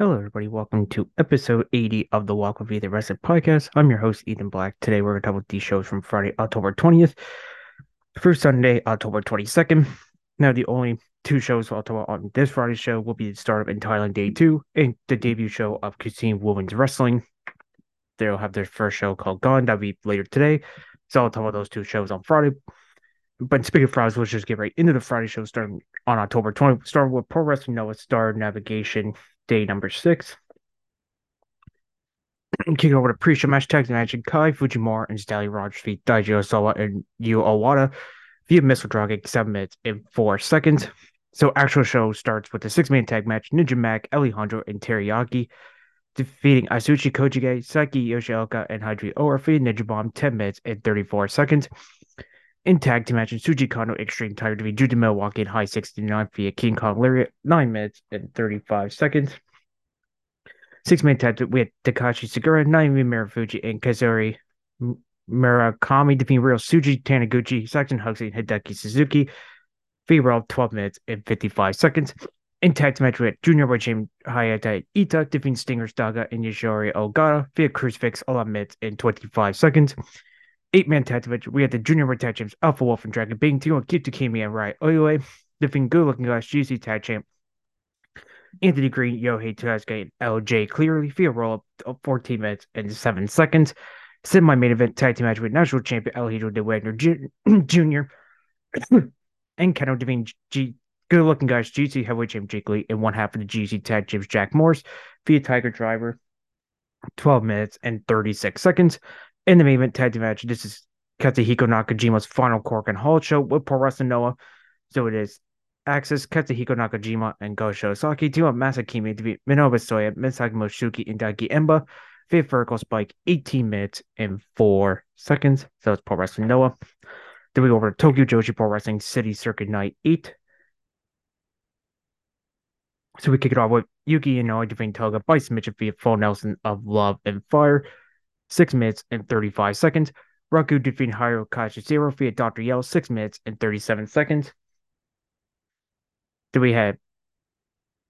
Hello, everybody. Welcome to episode 80 of the Walk with Ethan Wrestling Podcast. I'm your host, Ethan Black. Today, we're going to talk about these shows from Friday, October 20th through Sunday, October 22nd. Now, the only two shows I'll talk about on this Friday show will be the Stardom in Thailand Day 2 and the debut show of Christine Women's Wrestling. They'll have their first show called Gone. That'll be later today. So I'll talk about those two shows on Friday. But speaking of Fridays, let's just get right into the Friday show starting on October 20th. Starting with Pro Wrestling Noah Star Navigation day number six. Kicking over to pre-show match tag team match Kai Fujimura and Stallion Rogers feet Daiji Osawa and Yu Owada via missile dragging seven minutes and four seconds. So actual show starts with the six-man tag match Ninja Mac, Alejandro, and Teriyaki defeating Atsushi Kotoge, Seiki Yoshioka, and Hydri Orafi Ninja Bomb 10 minutes and 34 seconds. In tag team match, in Suji Kano Extreme Tiger defeat Judah Milwaukee in high 69 via King Kong Lariat, 9 minutes and 35 seconds. Six man tag we had Takashi Sugiura, Naomi Marufuji, and Kazunari Murakami defeating Real Suji Taniguchi, Saxon Huxley, and Hideki Suzuki. via 12 minutes and 55 seconds. In tag match, with Junior Boy James Hayata Ita defeating Stingers Daga and Yoshinari Ogata via crucifix 11 minutes and 25 seconds eight man tag match, we had the junior world tag champs Alpha Wolf and Dragon Bane Team Kito Kimi and Rai Oiwe, defeating good looking guys GC tag champ Anthony Green, Yohei Tasuke, and LJ Cleary via roll up 14 minutes and 7 seconds. Semi main event tag team match with national champion Alejandro de Wagner Jr. and Kenoh defeating G. Good looking guys, GC heavyweight champ Jake Lee, and one half of the GC tag champs Jack Morris via Tiger Driver, 12 minutes and 36 seconds. In the main event tag team match, this is Katsuhiko Nakajima's final Korakuen Hall show with Pro Wrestling Noah. So it is Axis, Katsuhiko Nakajima, and Go Shiozaki team up Masakimi to beat Manabu Soya, Masaaki Mochizuki, and Daiki Emba. Fifth vertical spike, 18 minutes and 4 seconds. So it's Pro Wrestling Noah. Then we go over to Tokyo Joshi Pro Wrestling City Circuit Night 8. So we kick it off with Yuki Inoue defeating Toga by submission via full Nelson of Love and Fire six minutes and 35 seconds. Raku defeating Hirokazu Zero via Dr. Yell, six minutes and 37 seconds. Then we had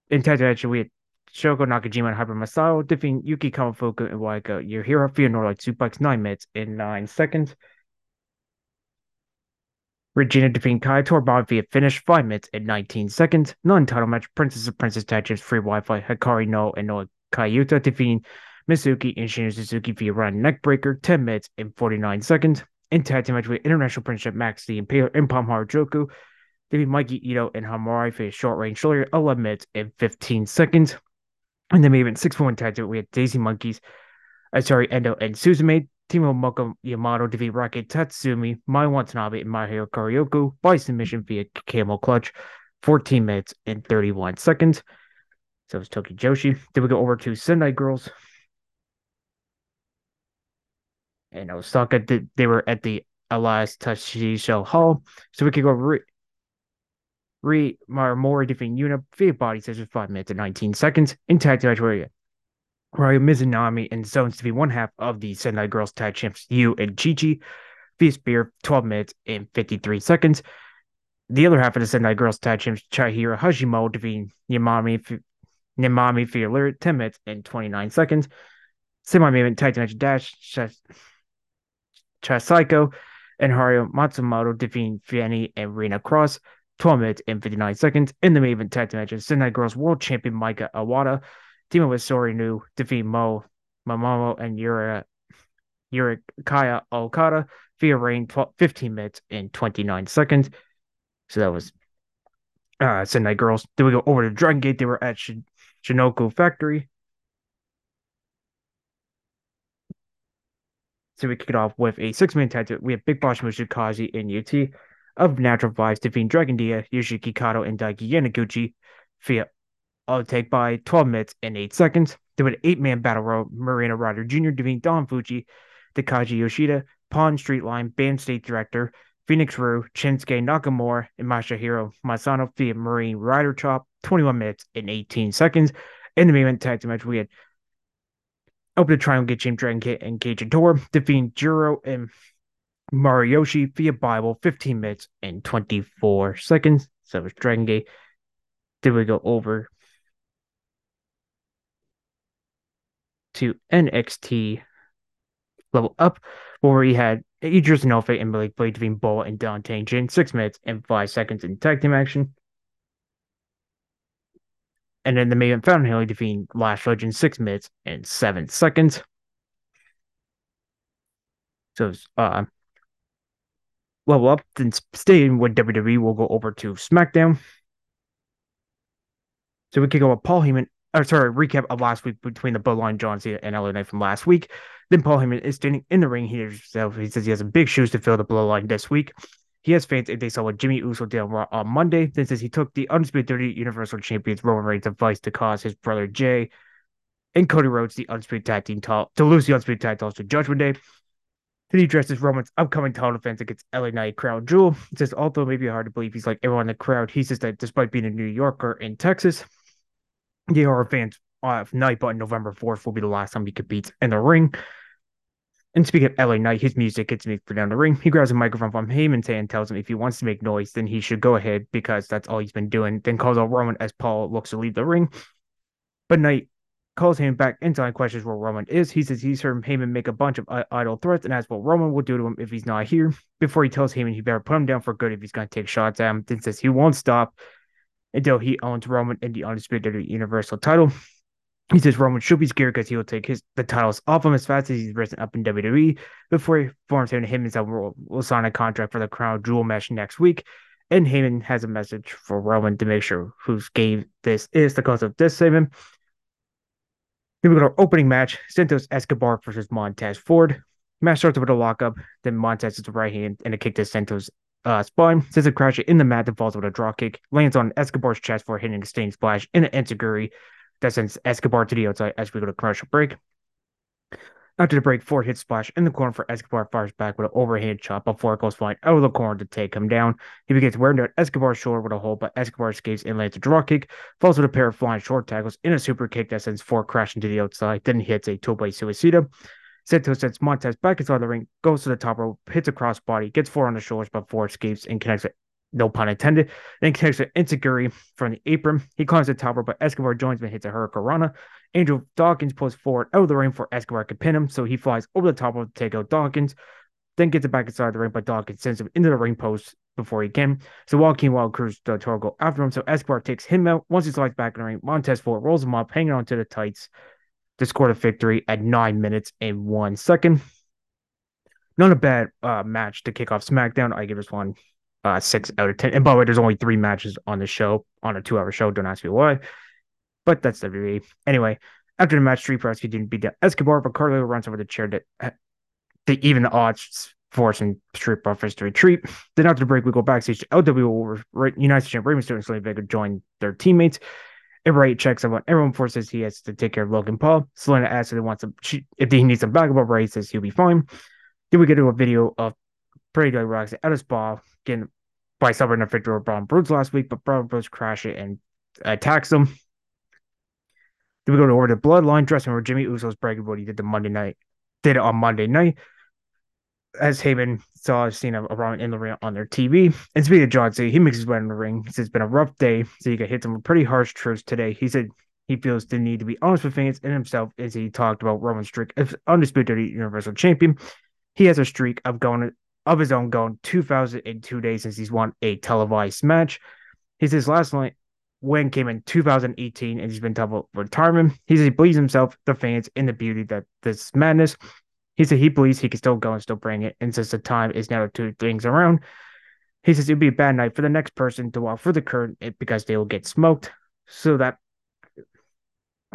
in Tag we had Shoko Nakajima and Hyper Misao defeating Yuki Kamifuku and Waika Your Hero via Norlight Suplex, nine minutes and nine seconds. Regina defeating Kai Torban via finish, 5 minutes and 19 seconds. Non title match Princess of Princess Tag Free Wi Fi Hikari No and Nao Kakuta defeating Mizuki and Shino Suzuki via run neckbreaker, 10 minutes and 49 seconds. In tag team match with International Friendship Max the Impaler and Palm Joku. They Mikey Ito and Hamari for a short range shoulder, 11 minutes and 15 seconds. And then we have six one tag team. We had Daisy Monkeys, uh, sorry, Endo and Suzume. Timo Moko Yamato defeat Rocket Tatsumi, Mai Watanabe, and Mahiro Kiryu by submission via Camel Clutch, 14 minutes and 31 seconds. So it's Toki Joshi. Then we go over to Sendai Girls and Osaka. They were at the Elias Tashisho Hall. So we could go re, re Marimori defeating Yuna via body scissors 5 minutes and 19 seconds in tag match where Mizunami and Zones to be one half of the Sendai Girls Tag Champs Yu and Chichi Chi via spear 12 minutes and 53 seconds. The other half of the Sendai Girls Tag Champs Chihiro Hashimoto defeating Yamami Nimami via 10 minutes and 29 seconds. Semi-main team match Dash Chasaiko and Haruo Matsumoto defeating Fiani and Rena Cross 12 minutes and 59 seconds in the main event tag match. Sendai Girls World Champion Maika Awada teaming with Sori Nu defeat Mo Momomo and Yura Kaya Okada via rain 12, 15 minutes and 29 seconds. So that was uh Sendai Girls. Then we go over to Dragon Gate. They were at Shin- Shikoku Factory. So we kick it off with a six man tag team. We have Big Boss Mushikazi and UT of Natural Vibes defeating Dragon Dia, Yoshiki Kato, and Daiki Yanaguchi via all take by 12 minutes and 8 seconds. Then an eight man battle row, Marina Ryder Jr. defeating Don Fuji, Takaji Yoshida, Pawn Street Line, Band State Director, Phoenix Rue, Shinsuke Nakamura, and Masahiro Masano via Marine Rider Chop, 21 minutes and 18 seconds. In the main event tag match, we had Open the triangle, get James Dragon Kid and Cage Door, defeating Jiro and Mariyoshi via Bible, 15 minutes and 24 seconds. So it was Dragon Gate. Then we go over to NXT Level Up, where he had Idris Enofe and Malik Blade between Bull and Dante Chen, six minutes and five seconds in tag team action. And then the main event found Haley defeating Lash Legend six minutes and seven seconds. So uh level up, then staying with WWE, we'll go over to SmackDown. So we could go with Paul Heyman, or sorry, recap of last week between the Bloodline, John Cena, and LA Knight from last week. Then Paul Heyman is standing in the ring. He himself. He says he has big shoes to fill the Bloodline this week. He has fans if they saw what Jimmy Uso did on Monday. Then says he took the Undisputed Universal Champions Roman Reigns advice to cause his brother Jay and Cody Rhodes the Undisputed Tag Team title to lose the Undisputed Tag Titles to Judgment Day. Then he addresses Roman's upcoming title defense against LA Knight Crown Jewel. He says, although maybe hard to believe he's like everyone in the crowd, he says that despite being a New Yorker in Texas, the are fans of Knight, but on November 4th will be the last time he competes in the ring. And speaking of LA Knight, his music gets me for down the ring. He grabs a microphone from Heyman's hand and tells him if he wants to make noise, then he should go ahead because that's all he's been doing. Then calls out Roman as Paul looks to leave the ring. But Knight calls him back inside, questions where Roman is. He says he's heard Heyman make a bunch of uh, idle threats and asks what Roman will do to him if he's not here. Before he tells Heyman he better put him down for good if he's going to take shots at him. Then says he won't stop until he owns Roman in the Undisputed Universal title. He says Roman should be scared because he will take his the titles off him as fast as he's risen up in WWE before he forms him and him himself will, will sign a contract for the Crown Jewel match next week. And Heyman has a message for Roman to make sure whose game this is the cause of this segment. Then we go to our opening match: Santos Escobar versus Montez Ford. Match starts with a lockup, then Montez hits the right hand and a kick to Santos' uh, spine. Sends a crash in the mat that falls with a draw kick, lands on Escobar's chest for hitting a stain splash in an enzuigiri that sends Escobar to the outside as we go to commercial break. After the break, Ford hits splash in the corner for Escobar, fires back with an overhand chop before it goes flying out of the corner to take him down. He begins wearing down Escobar's shoulder with a hold, but Escobar escapes and lands a draw kick, falls with a pair of flying short tackles in a super kick that sends Ford crashing to the outside, then hits a toe by suicida. Santos sends Montez back inside the ring, goes to the top rope, hits a crossbody, gets Ford on the shoulders, but Ford escapes and connects no pun intended. Then takes an enzuigiri from the apron. He climbs the top rope, but Escobar joins him and hits a hurricanrana. Angelo Dawkins pulls forward out of the ring for Escobar to pin him, so he flies over the top rope to take out Dawkins. Then gets it back inside the ring, but Dawkins sends him into the ring post before he can. So Joaquin Wilde Cruz Del Toro go after him, so Escobar takes him out. Once he slides back in the ring, Montez Ford rolls him up, hanging on to the tights to score the victory at nine minutes and one second. Not a bad uh, match to kick off SmackDown. I give this one uh, six out of ten. And by the way, there's only three matches on the show on a two-hour show. Don't ask me why, but that's WWE. Anyway, after the match, Street Profits didn't beat down Escobar, but Carlito runs over the chair to, to even the odds, forcing Street Profits to retreat. Then after the break, we go backstage to LW United States Rey Mysterio and Zelina Vega join their teammates. Everybody checks on everyone forces he has to take care of Logan Paul. Zelina asks if he wants some, if he needs some backup, Rey says he'll be fine. Then we get to a video of Pretty Dog Rocks at his spa getting by suffering a victory over Braun Brooks last week, but Braun Brooks crash it and attacks him. Then we go to over the bloodline dressing where Jimmy Uso's bragging what he did the Monday night, did it on Monday night. As Heyman saw a scene of Braun in the ring on their TV. And speaking of John he makes his way in the ring. He says it's been a rough day, so he got hit some pretty harsh truths today. He said he feels the need to be honest with fans and himself as he talked about Roman streak as undisputed Universal Champion. He has a streak of going of his own going 2002 days since he's won a televised match. He says last night win came in 2018 and he's been double retirement. He says he believes himself, the fans, in the beauty that this madness. He said he believes he can still go and still bring it. And says the time is now to turn things around. He says it would be a bad night for the next person to walk for the curtain eh, because they will get smoked. So that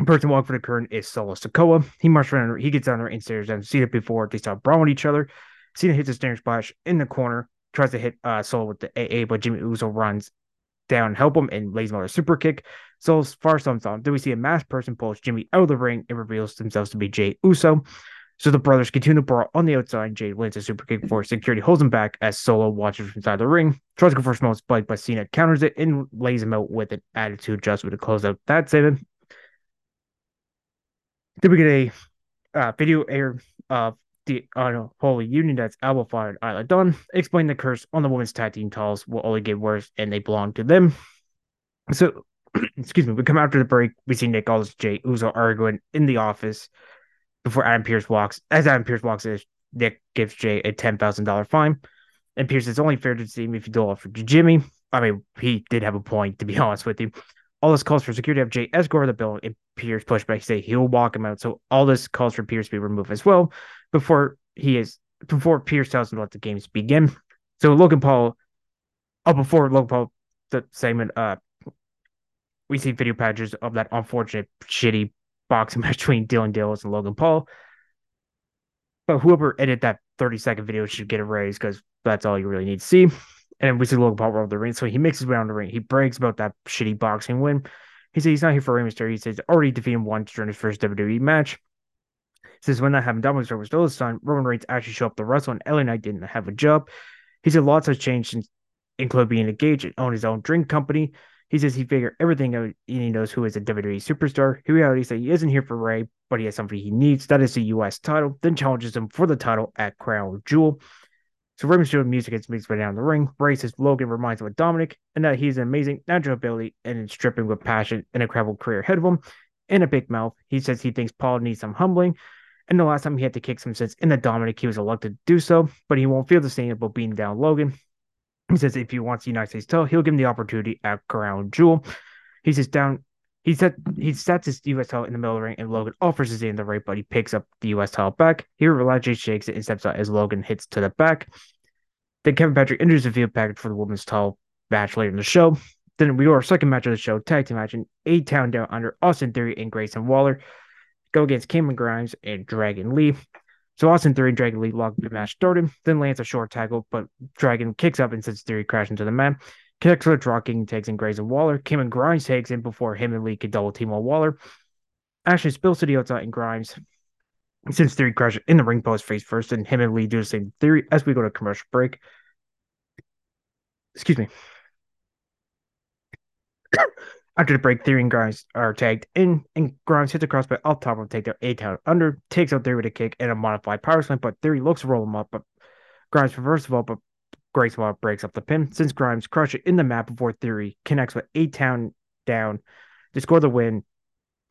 person walking for the curtain is Solo Sikoa. He marches around, he gets down there and stares and see it before they start brawling each other. Cena hits a snare splash in the corner, tries to hit uh, Solo with the AA, but Jimmy Uso runs down, help him, and lays him on a super kick. So far, thumbs on. Then we see a masked person pulls Jimmy out of the ring and reveals themselves to be Jey Uso. So the brothers continue to brawl on the outside. Jay lands a super kick for security, holds him back as Solo watches from inside the ring. Tries to go for a small spike, but Cena counters it and lays him out with an attitude adjustment to close out that segment. Then we get a uh, video air of the uh, unholy union that's Alba Fyre and Isla Dawn explain the curse on the women's tag team titles will only get worse and they belong to them. So, excuse me, we come after the break. We see Nick Aldis, Jey Uso arguing in the office. before Adam Pearce walks. As Adam Pearce walks in, Nick gives Jay a ten thousand dollar fine. And Pearce is only fair to see him if you do it for Jimmy. I mean, he did have a point, to be honest with you. All this calls for security have Jay escort the bill and Pearce push back, say he'll walk him out. So all this calls for Pearce to be removed as well before he is before Pearce tells him to let the games begin. So Logan Paul, oh, before Logan Paul, the segment, uh, we see video patches of that unfortunate, shitty boxing match between Dillon Danis and Logan Paul. But whoever edited that 30 second video should get a raise because that's all you really need to see. And we see Logan Paul roll the ring. So he makes his way on the ring. He brags about that shitty boxing win. He says he's not here for Rey Mysterio. He says already defeated him once during his first WWE match. He says when that happened, Dominic was still his son. Roman Reigns actually showed up to wrestle, and LA Knight didn't have a job. He said lots has changed since, including being engaged and own his own drink company. He says he figured everything out and he knows who is a WWE superstar. In reality, said he isn't here for Rey, but he has somebody he needs. That is the U.S. title. Then challenges him for the title at Crown Jewel. So Rey Mysterio music gets mixed way down the ring. Says Logan reminds him of Dominic and that he's an amazing natural ability and is dripping with passion and a incredible career ahead of him. In a big mouth, he says he thinks Paul needs some humbling. And the last time he had to kick some sense in the Dominic, he was elected to do so, but he won't feel the same about beating down Logan. He says if he wants the United States title, he'll give him the opportunity at Crown Jewel. He says down he said he sets his US title in the middle of the ring and Logan offers his in the right, but he picks up the US title back. Here Relaje shakes it and steps out as Logan hits to the back. Then Kevin Patrick enters the field package for the women's title match later in the show. Then we go our second match of the show, tag team match in A Town Down under Austin Theory and Grayson Waller. Go against Cameron Grimes and Dragon Lee. So Austin Theory and Dragon Lee lock the match started, then lands a short tackle, but Dragon kicks up and sends Theory crashing into the man. Connects with Draw King, takes in Grayson Waller. Kim and Grimes takes in before him and Lee can double team on Waller. Ashley spills to the outside and Grimes. Since Theory crashes in the ring post face first, and him and Lee do the same Theory as we go to commercial break. Excuse me. After the break, Theory and Grimes are tagged in, and Grimes hits a crossbody off top of take their A town under, takes out Theory with a kick and a modified power slam, but Theory looks to roll him up, but Grimes reverses the but Grayson Waller breaks up the pin. Since Grimes crushes it in the map before Theory connects with A town down to score the win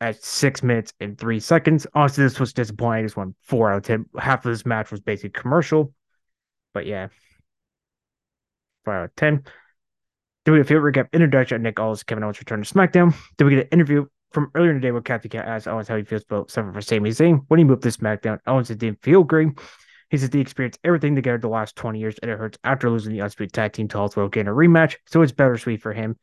at six minutes and three seconds. Honestly, this was disappointing. I just won four out of ten. Half of this match was basically commercial, but yeah, four out of ten. Then we get a field recap introduction of Nick Aldis, Kevin Owens return to SmackDown. Then we get an interview from earlier in the day where Kathy Cat asks Owens how he feels about suffering for Sami Zayn. When he moved to SmackDown, Owens didn't feel great. He says he experienced everything together the last 20 years and it hurts after losing the Undisputed Tag Team titles while getting a rematch, so it's bittersweet for him.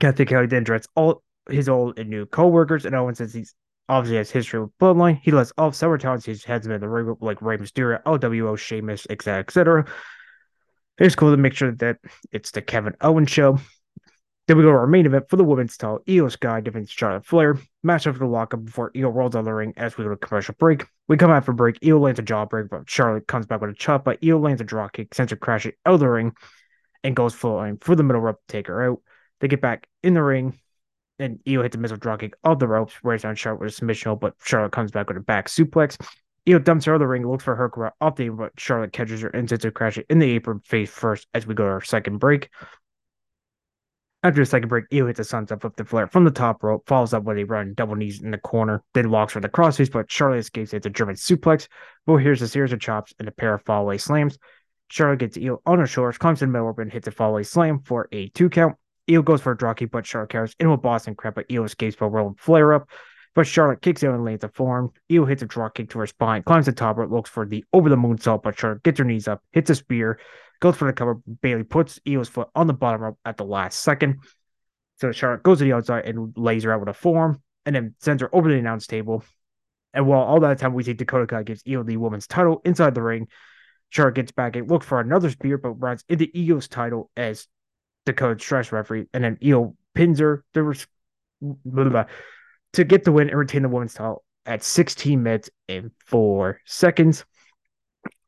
Cathy Kelley then addressed all his old and new co-workers, and Owen says he's obviously has history with Bloodline. He lets off several times his heads in the ring like Rey Mysterio, LWO, Sheamus, etc., etc. It's cool to make sure that it's the Kevin Owens show. Then we go to our main event for the women's title. Iyo Sky defends Charlotte Flair. Match after the lockup before Iyo rolls on the ring as we go to commercial break. We come out for break. Iyo lands a jawbreak, but Charlotte comes back with a chop. But Iyo lands a draw kick, sends her crashing out of the ring, and goes full line for the middle rope to take her out. They get back in the ring, and Iyo hits a missile draw kick of the ropes, wears down Charlotte with a submission, hold, but Charlotte comes back with a back suplex. Iyo dumps her out of the ring, looks for her off the apron, but Charlotte catches her and sends her crashing in the apron face first as we go to our second break. After the second break, Iyo hits a sunset flip the Flair from the top rope, follows up with a run, double knees in the corner, then walks for the crossface, but Charlotte escapes hits a German suplex. But here's a series of chops and a pair of fallaway slams. Charlotte gets Iyo on her shoulders, climbs in the middle rope, and hits a fallaway slam for a two count. Iyo goes for a draw kick, but Charlotte carries into a Boston crab, but Iyo escapes by rolling Flair up. But Charlotte kicks out and lands a form. Iyo hits a draw kick to her spine, climbs the top rope, looks for the over the moon moonsault, but Charlotte gets her knees up, hits a spear, goes for the cover. Bayley puts Iyo's foot on the bottom rope at the last second. So Charlotte goes to the outside and lays her out with a form, and then sends her over to the announce table. And while all that time we see Dakota Kai gives Iyo the woman's title inside the ring, Charlotte gets back and looks for another spear, but runs into Iyo's title as Dakota stress referee, and then Iyo pins her. Blah, blah, blah to get the win and retain the women's title at 16 minutes and four seconds.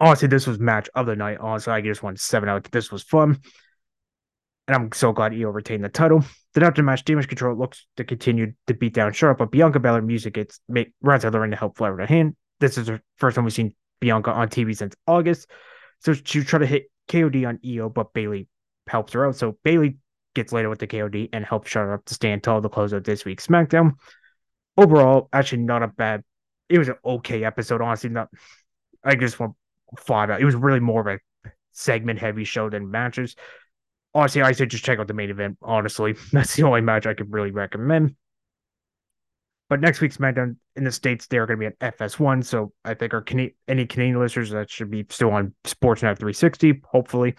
Honestly, this was match of the night. Honestly, I just won seven out. This was fun. And I'm so glad Iyo retained the title. Then after the match, Damage Control looks to continue to beat down Charlotte, but Bianca Belair music gets make, runs out of the ring to help Flair with a hand. This is the first time we've seen Bianca on TV since August. So she tried to hit KOD on Iyo, but Bayley helps her out. So Bayley gets later with the KOD and helps Charlotte up to stand tall to close out this week's SmackDown overall, actually not a bad it was an okay episode. Honestly, not I just want five out. It was really more of a segment heavy show than matches. Honestly, I said just check out the main event. Honestly, that's the only match I could really recommend. But next week's SmackDown in the States, they're going to be at FS1. So I think our Can- any Canadian listeners that should be still on Sportsnet 360, hopefully.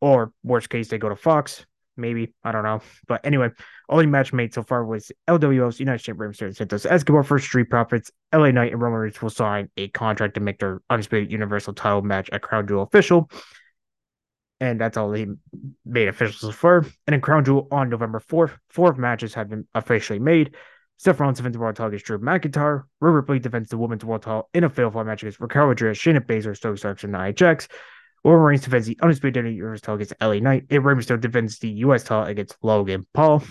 Or worst case, they go to Fox. Maybe. I don't know. But anyway, only match made so far was LWO's United States Rey Mysterio Santos Escobar for Street Profits. LA Knight and Roman Reigns will sign a contract to make their Undisputed Universal title match a Crown Jewel official. And that's all they made official so far. And in Crown Jewel on November 4th, four matches have been officially made. Seth Rollins defends the world title against Drew McIntyre. Rhea Ripley defends the women's world title in a five match against Raquel Rodriguez, Shayna Baszler, Stokely Starks, and IHX. Roman Reigns defends the undisputed Universal title against LA Knight. And Rey Mysterio defends the US title against Logan Paul.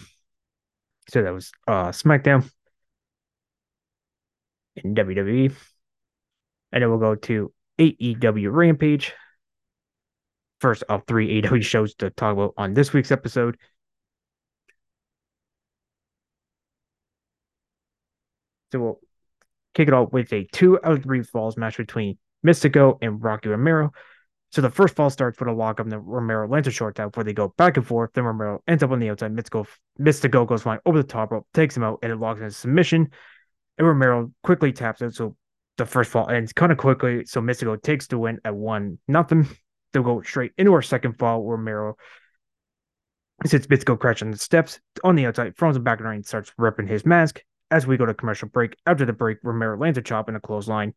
So that was uh SmackDown in WWE. And then we'll go to AEW Rampage. First of three AEW shows to talk about on this week's episode. So we'll kick it off with a two out of three falls match between Mistico and Rocky Romero. So the first fall starts with a lock up, and then Romero lands a short tap before they go back and forth. Then Romero ends up on the outside. Mistico, Mistico goes flying over the top rope, takes him out, and it locks in a submission. And Romero quickly taps out. So the first fall ends kind of quickly. So Mistico takes the win at one nothing. They'll go straight into our second fall. Romero sits Mistico crashing the steps on the outside, throws him back in the ring, starts ripping his mask as we go to commercial break. After the break, Romero lands a chop in a clothesline.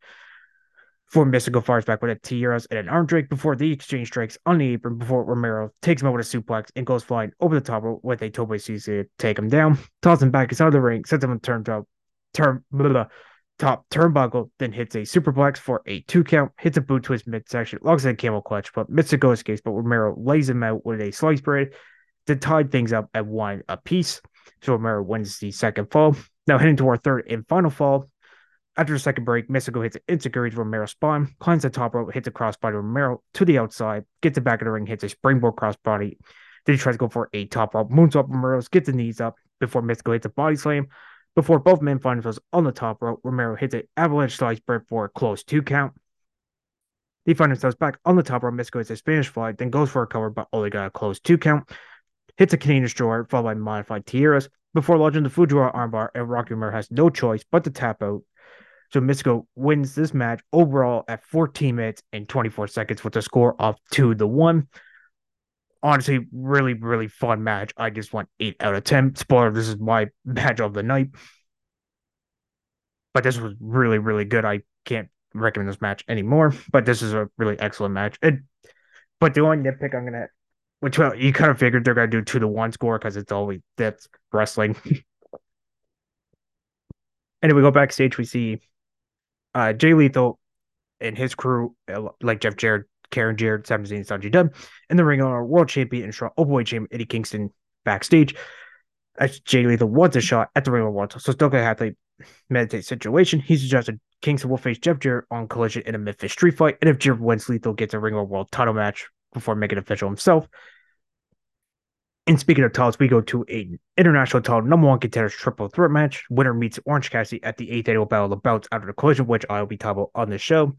For Mystical fires back with a tijeras and an arm drag before the exchange strikes on the apron before Romero takes him over to suplex and goes flying over the top with a Tope Suicide to take him down, tosses him back inside the ring, sets him on turn top, turn, blah, blah, top turnbuckle, then hits a superplex for a two count, hits a boot to his midsection, locks in a camel clutch, but Mistico escapes, but Romero lays him out with a slice bread to tie things up at one apiece. So Romero wins the second fall. Now heading to our third and final fall. After the second break, Mistico hits an insecurity to Romero's spawn, climbs the top rope, hits a crossbody Romero to the outside, gets it back in the ring, hits a springboard crossbody. Then he tries to go for a top rope moonsault. Romero's gets the knees up before Mistico hits a body slam. Before both men find themselves on the top rope, Romero hits an avalanche slice break for a close two count. They find themselves back on the top rope. Mistico hits a Spanish fly, then goes for a cover, but only got a close two count. Hits a Canadian destroyer, followed by modified tijeras before launching the Fujiwara armbar, and Rocky Romero has no choice but to tap out. So Mistico wins this match overall at 14 minutes and 24 seconds with a score of two to one. Honestly, really, really fun match. I just want eight out of 10. Spoiler, this is my match of the night. But this was really, really good. I can't recommend this match anymore. But this is a really excellent match. But the only nitpick I'm gonna which well, you kind of figured they're gonna do two to one score because it's always that's wrestling. and we go backstage, we see uh, Jay Lethal and his crew, uh, like Jeff Jarrett, Karen Jarrett, Zayn, Sonjay Dutt, and the ring owner, world champion and strong openweight champion Eddie Kingston backstage. As Jay Lethal wants a shot at the ring of world, so still gonna have to meditate situation. He suggested Kingston will face Jeff Jarrett on collision in a Memphis street fight, and if Jarrett wins, Lethal gets a ring of world title match before making it official himself. And speaking of titles, we go to a international title number one contenders triple threat match. Winner meets Orange Cassidy at the eighth annual Battle of the Belts after the collision, which I will be talking about on the show.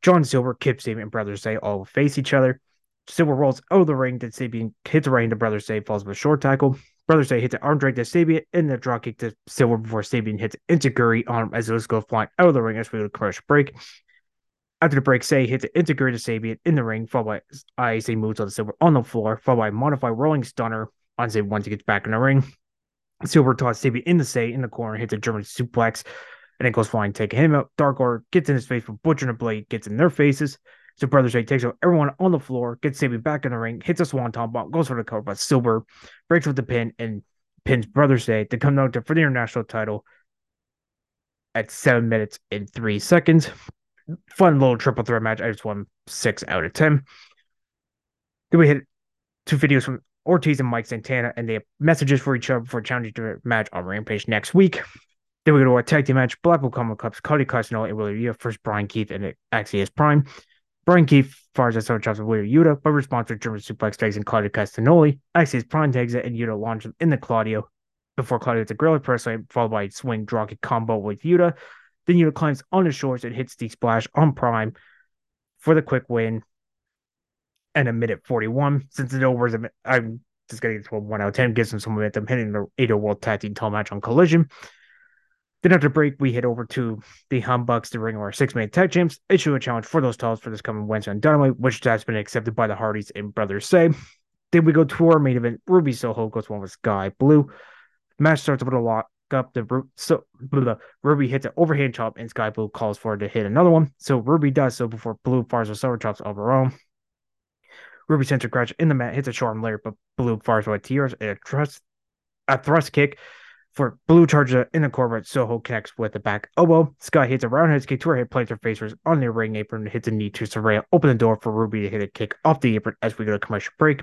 John Silver, Kip Sabian, and Brother Zay all face each other. Silver rolls out of the ring. Then Sabian hits a ring. The Brother Zay falls with a short tackle. Brother Zay hits an arm drag to Sabian and the drop kick to Silver before Sabian hits Enzuigiri on him as it goes flying out of the ring as we go to commercial break. After the break, Zay hits an integrated Sabian in the ring, followed by Zay moves on the Silver on the floor, followed by a modified rolling stunner on Zay once he gets back in the ring. Silver tosses Sabian in the Zay in the corner, hits a German suplex, and then goes flying, taking him out. Dark Order gets in his face with Butcher and a Blade, gets in their faces. So Brother Zay takes out everyone on the floor, gets Sabian back in the ring, hits a swanton bomb, goes for the cover, but Silver breaks with the pin and pins Brother Zay to come out for the international title at seven minutes and three seconds fun little triple threat match. I just won six out of ten. Then we hit two videos from Ortiz and Mike Santana, and they have messages for each other for challenging to match on Rampage next week. Then we go to a tag team match: Blackpool Combat Club's Claudio Castagnoli and Wheeler Yuta versus Brian Keith and Axios Prime. Brian Keith fires a soda chops with Wheeler Yuta, but responds to German suplex tags and Claudio Castagnoli. Axios Prime tags it, and Yuta launches in the Claudio before Claudio hits a gorilla press followed by a swing dropkick combo with Yuta. Then Yuta climbs on the shores and hits the splash on Prime for the quick win. And a minute 41. Since it over, I'm just getting to a 1 out of 10, gives him some momentum, hitting the 8 World Tag Team title match on Collision. Then after break, we head over to the Humbucks to ring our six man tag champs, issue a challenge for those titles for this coming Wednesday on Dynamite, which has been accepted by the Hardys and Brothers Say. Then we go to our main event. Ruby Soho goes one with Skye Blue. Match starts with a lock up. The so blah, Ruby hits an overhand chop, and Skye Blue calls for her to hit another one. So Ruby does so before Blue fires a silver chops of her own. Ruby sends a crash in the mat, hits a short layer, but Blue fires with tears and a thrust, a thrust kick for Blue charges in the corner, but Soho connects with the back elbow. Skye hits a roundhouse kick to her head, plants her face on the ring apron, hits a knee to Saraya, open the door for Ruby to hit a kick off the apron as we go to commercial break.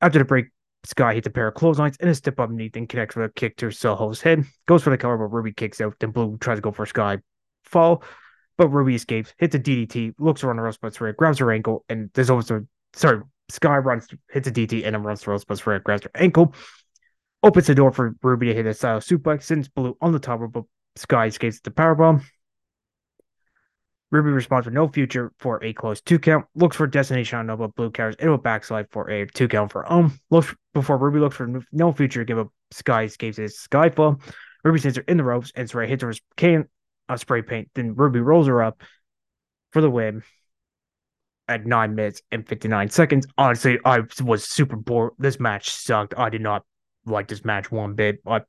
After the break, Skye hits a pair of clotheslines and a step up underneath and connects with a kick to Soho's head. Goes for the cover, but Ruby kicks out. Then Blue tries to go for Sky. fall, but Ruby escapes, hits a DDT, looks around the ropes, but Saraya grabs her ankle, and there's also sorry, Skye runs, hits a DT, and then runs ropes, but Saraya grabs her ankle. Opens the door for Ruby to hit a style suplex, sends Blue on the top but Skye escapes the powerbomb. Ruby responds with no future for a close two count. Looks for destination on Nova. Blue carries into a backslide for a two count for Ohm. Looks before Ruby looks for no future. Give up Skye escapes his Skyfall. Ruby sends her in the ropes and Saraya hits her with can of spray paint. Then Ruby rolls her up for the win at nine minutes and 59 seconds. Honestly, I was super bored. This match sucked. I did not like this match one bit. I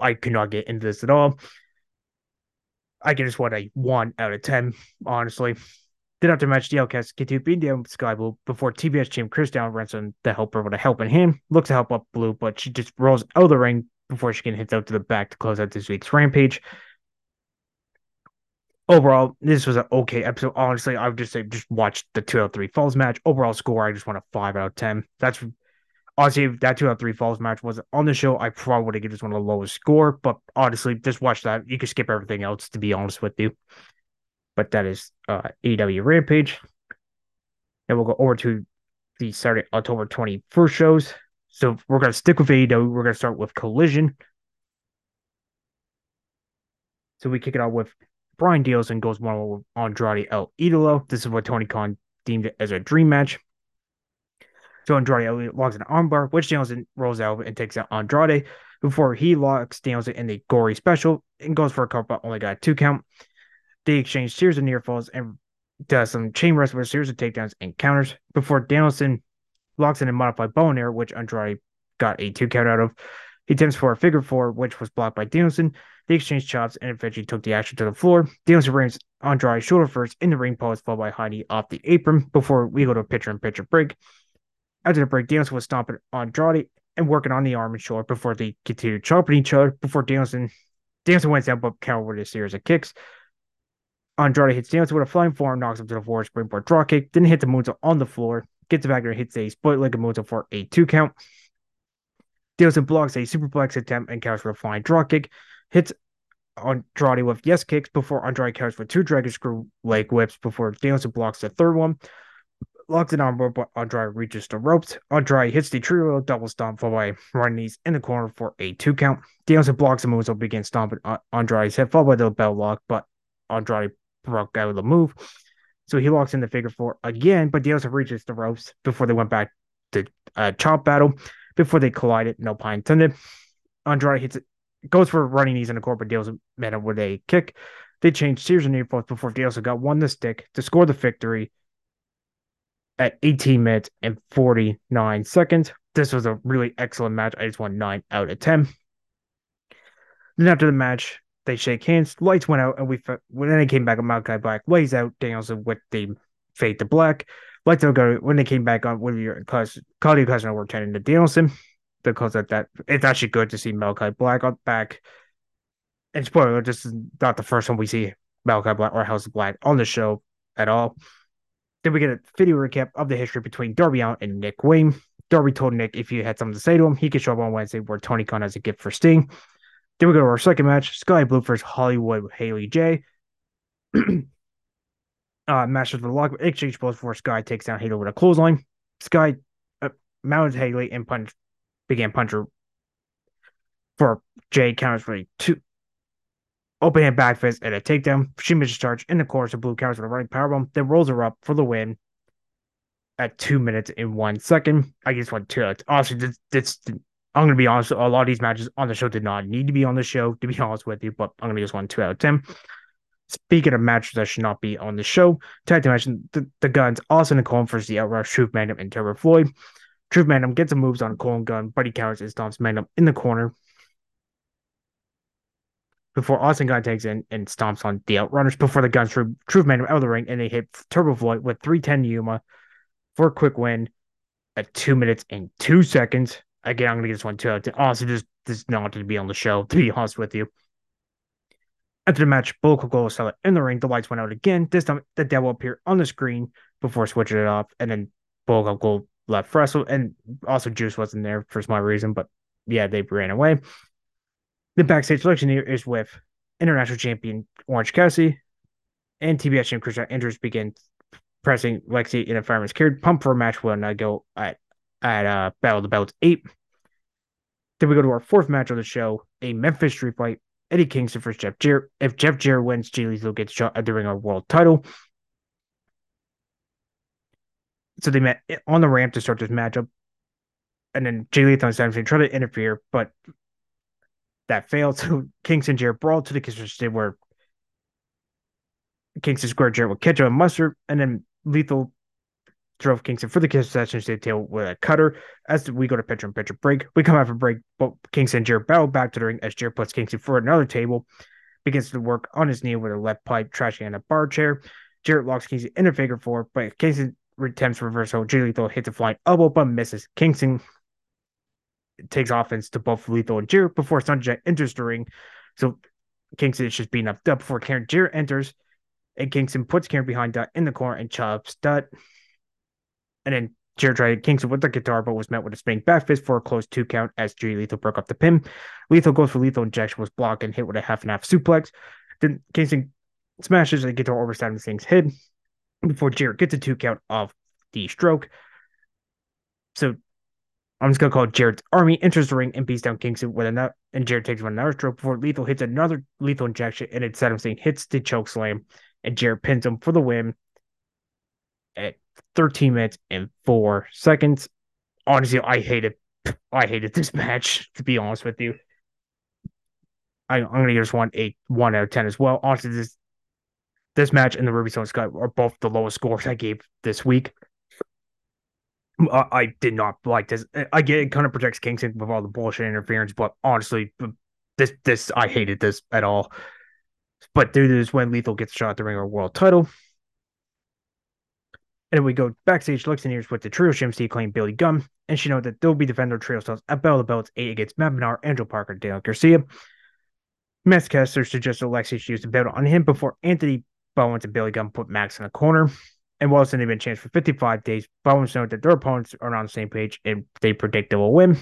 I could not get into this at all. I give this one a one out of ten, honestly. Then after match, the Outcasts continue beating down Skye Blue before TBS champ Chris Down runs on the helper with a helping hand. Looks to help up Blue, but she just rolls out of the ring before she can hit out to the back to close out this week's Rampage. Overall, this was an okay episode. Honestly, I would just say just watch the two out of three falls match. Overall score, I just want a five out of ten. That's honestly, if that two out three falls match was on the show, I probably would have given this one the lowest score. But honestly, just watch that. You can skip everything else, to be honest with you. But that is uh AEW Rampage. And we'll go over to the Saturday, October 21st shows. So we're going to stick with AEW. We're going to start with Collision. So we kick it off with Bryan Danielson goes one with Andrade El Idolo. This is what Tony Khan deemed as a dream match. So Andrade logs an armbar, which Danielson rolls out and takes out Andrade before he locks Danielson in the gory special and goes for a count, but only got two count. They exchange series of near falls and does some chain wrestling with series of takedowns and counters before Danielson locks in a modified bow which Andrade got a two count out of. He attempts for a figure four, which was blocked by Danielson. They exchange chops and eventually took the action to the floor. Danielson rams Andrade shoulder first in the ring post, followed by Heidi off the apron before we go to a pitcher and pitcher break. After the break, Danielson was stomping on Andrade and working on the arm and shoulder before they continued chopping each other. Before Danielson, Danielson went down, but Carol with a series of kicks. Andrade hits Danielson with a flying forearm, knocks him to the floor, springboard draw kick, then hit the moonsault on the floor, gets back there, hits a split leg moonsault for a two count. Danielson blocks a superplex attempt and counters with a flying draw kick, hits Andrade with yes kicks before Andrade counters with two dragon screw leg whips before Danielson blocks the third one locks it on but Andrade reaches the ropes. Andrade hits the trio double stomp followed by running knees in the corner for a two count. Danielson blocks the move, so begins stomping Andrade's head, followed by the bell lock, but Andrade broke out of the move. So he locks in the figure four again, but Danielson reaches the ropes before they went back to uh, chop battle. Before they collided, no pun intended. Andrade hits it, goes for running knees in the corner, but Danielson met him with a kick. They changed series and near before Danielson got one the stick to score the victory at 18 minutes and 49 seconds. This was a really excellent match. I just won 9 out of 10. Then after the match, they shake hands, lights went out, and we when they came back, on Malakai Black lays out Danielson with the fade to black. Lights don't go when they came back on with your class Claudio Castagnoli were turning to Danielson because of that. It's actually good to see Malakai Black on back. And spoiler, this is not the first time we see Malakai Black or House of Black on the show at all. Then we get a video recap of the history between Darby Allin and Nick Wayne. Darby told Nick if he had something to say to him, he could show up on Wednesday where Tony Khan has a gift for Sting. Then we go to our second match, Skye Blue versus Hollywood with Haley J. uh, Masters of the Lock exchange blows before Skye takes down Haley with a clothesline. Skye uh, mounted Haley and punch began puncher for Jay counters for a two open hand back fist and a takedown. She misses charge in the corner, so Blue counters with a running powerbomb, then rolls her up for the win at two minutes and one second. I guess what two. Like, honestly, this, this I'm gonna be honest. A lot of these matches on the show did not need to be on the show, to be honest with you. But I'm gonna just one two out of ten. Speaking of matches that should not be on the show, tag team match the, the Guns, Austin and Colin versus the Outrush, Truth Magnum and Turbo Floyd. Truth Magnum gets some moves on Colin Gunn, but he counters and stomps Magnum in the corner before Austin Gunn takes in and stomps on the Outrunners before the Guns Truth, Truth Magnum out of the ring and they hit Turbo Floyd with 310 Yuma for a quick win at two minutes and two seconds. Again, I'm gonna get this one too. Honestly, this this is not to be on the show, to be honest with you. After the match, Bullet Club sell it in the ring. The lights went out again. This time, the devil appeared on the screen before switching it off, and then Bullet Club left wrestle, and also Juice wasn't there for some reason, but yeah, they ran away. The backstage selection here is with international champion Orange Cassidy and TBS champion Chris Andrews begin pressing Lexi in a fireman's carry, pump for a match when I go at at uh, Battle of the Belts 8. Then we go to our fourth match of the show, a Memphis Street Fight. Eddie Kingston versus Jeff Jarrett. If Jeff Jarrett wins, Jay Lethal gets shot at the ring our world title. So they met on the ramp to start this matchup. And then Jay Lethal and Samson try to interfere, but that failed. So Kingston Jarrett brawled to the Kingston State where Kingston squared Jarrett with ketchup and mustard, and then Lethal drove Kingston for the concession State tail with a cutter. As we go to pitcher and pitcher break, we come out for break. But Kingston and Jarrett battle back to the ring as Jarrett puts Kingston for another table, begins to work on his knee with a left pipe, trashing in a bar chair. Jarrett locks Kingston in a figure four, but Kingston attempts reversal. Jay Lethal hits a flying elbow, but misses. Kingston takes offense to both Lethal and Jarrett before Sunjet enters the ring. So Kingston is just being up before Karen Jarrett enters. And Kingston puts Karen behind Dutt in the corner and chops Dutt. And then Jarrett tried Kingston with the guitar, but was met with a spinning back fist for a close two count as Jay Lethal broke up the pin. Lethal goes for lethal injection, was blocked and hit with a half and half suplex. Then Kingston smashes the guitar over Satnam Singh's head before Jarrett gets a two count of the stroke. So I'm just gonna call Jarrett's army enters the ring and beats down Kingston with another, and Jarrett takes one another stroke before Lethal hits another lethal injection, and it Satnam Singh hits the choke slam, and Jarrett pins him for the win at 13 minutes and four seconds. Honestly, I hated I hated this match, to be honest with you. I, am gonna just want a one out of ten as well. Honestly, this this match and the Ruby Stone Sky are both the lowest scores I gave this week. I, I did not like this. I get it kind of protects Kingston with all the bullshit interference, but honestly, this this I hated this at all. But to this, when Lethal gets shot at the ring or world title, and we go backstage, looks and ears with the trio CMC claim Billy Gunn, and she knows that they'll be defending trio styles at of the Belts 8 against Matt Angelo Parker, Daniel Garcia. Max Caster suggested Alexi should use the belt on him before Anthony Bowens and Billy Gunn put Max in the corner. And it's only been changed for 55 days, Bowens noted that their opponents are on the same page and they predict they will win.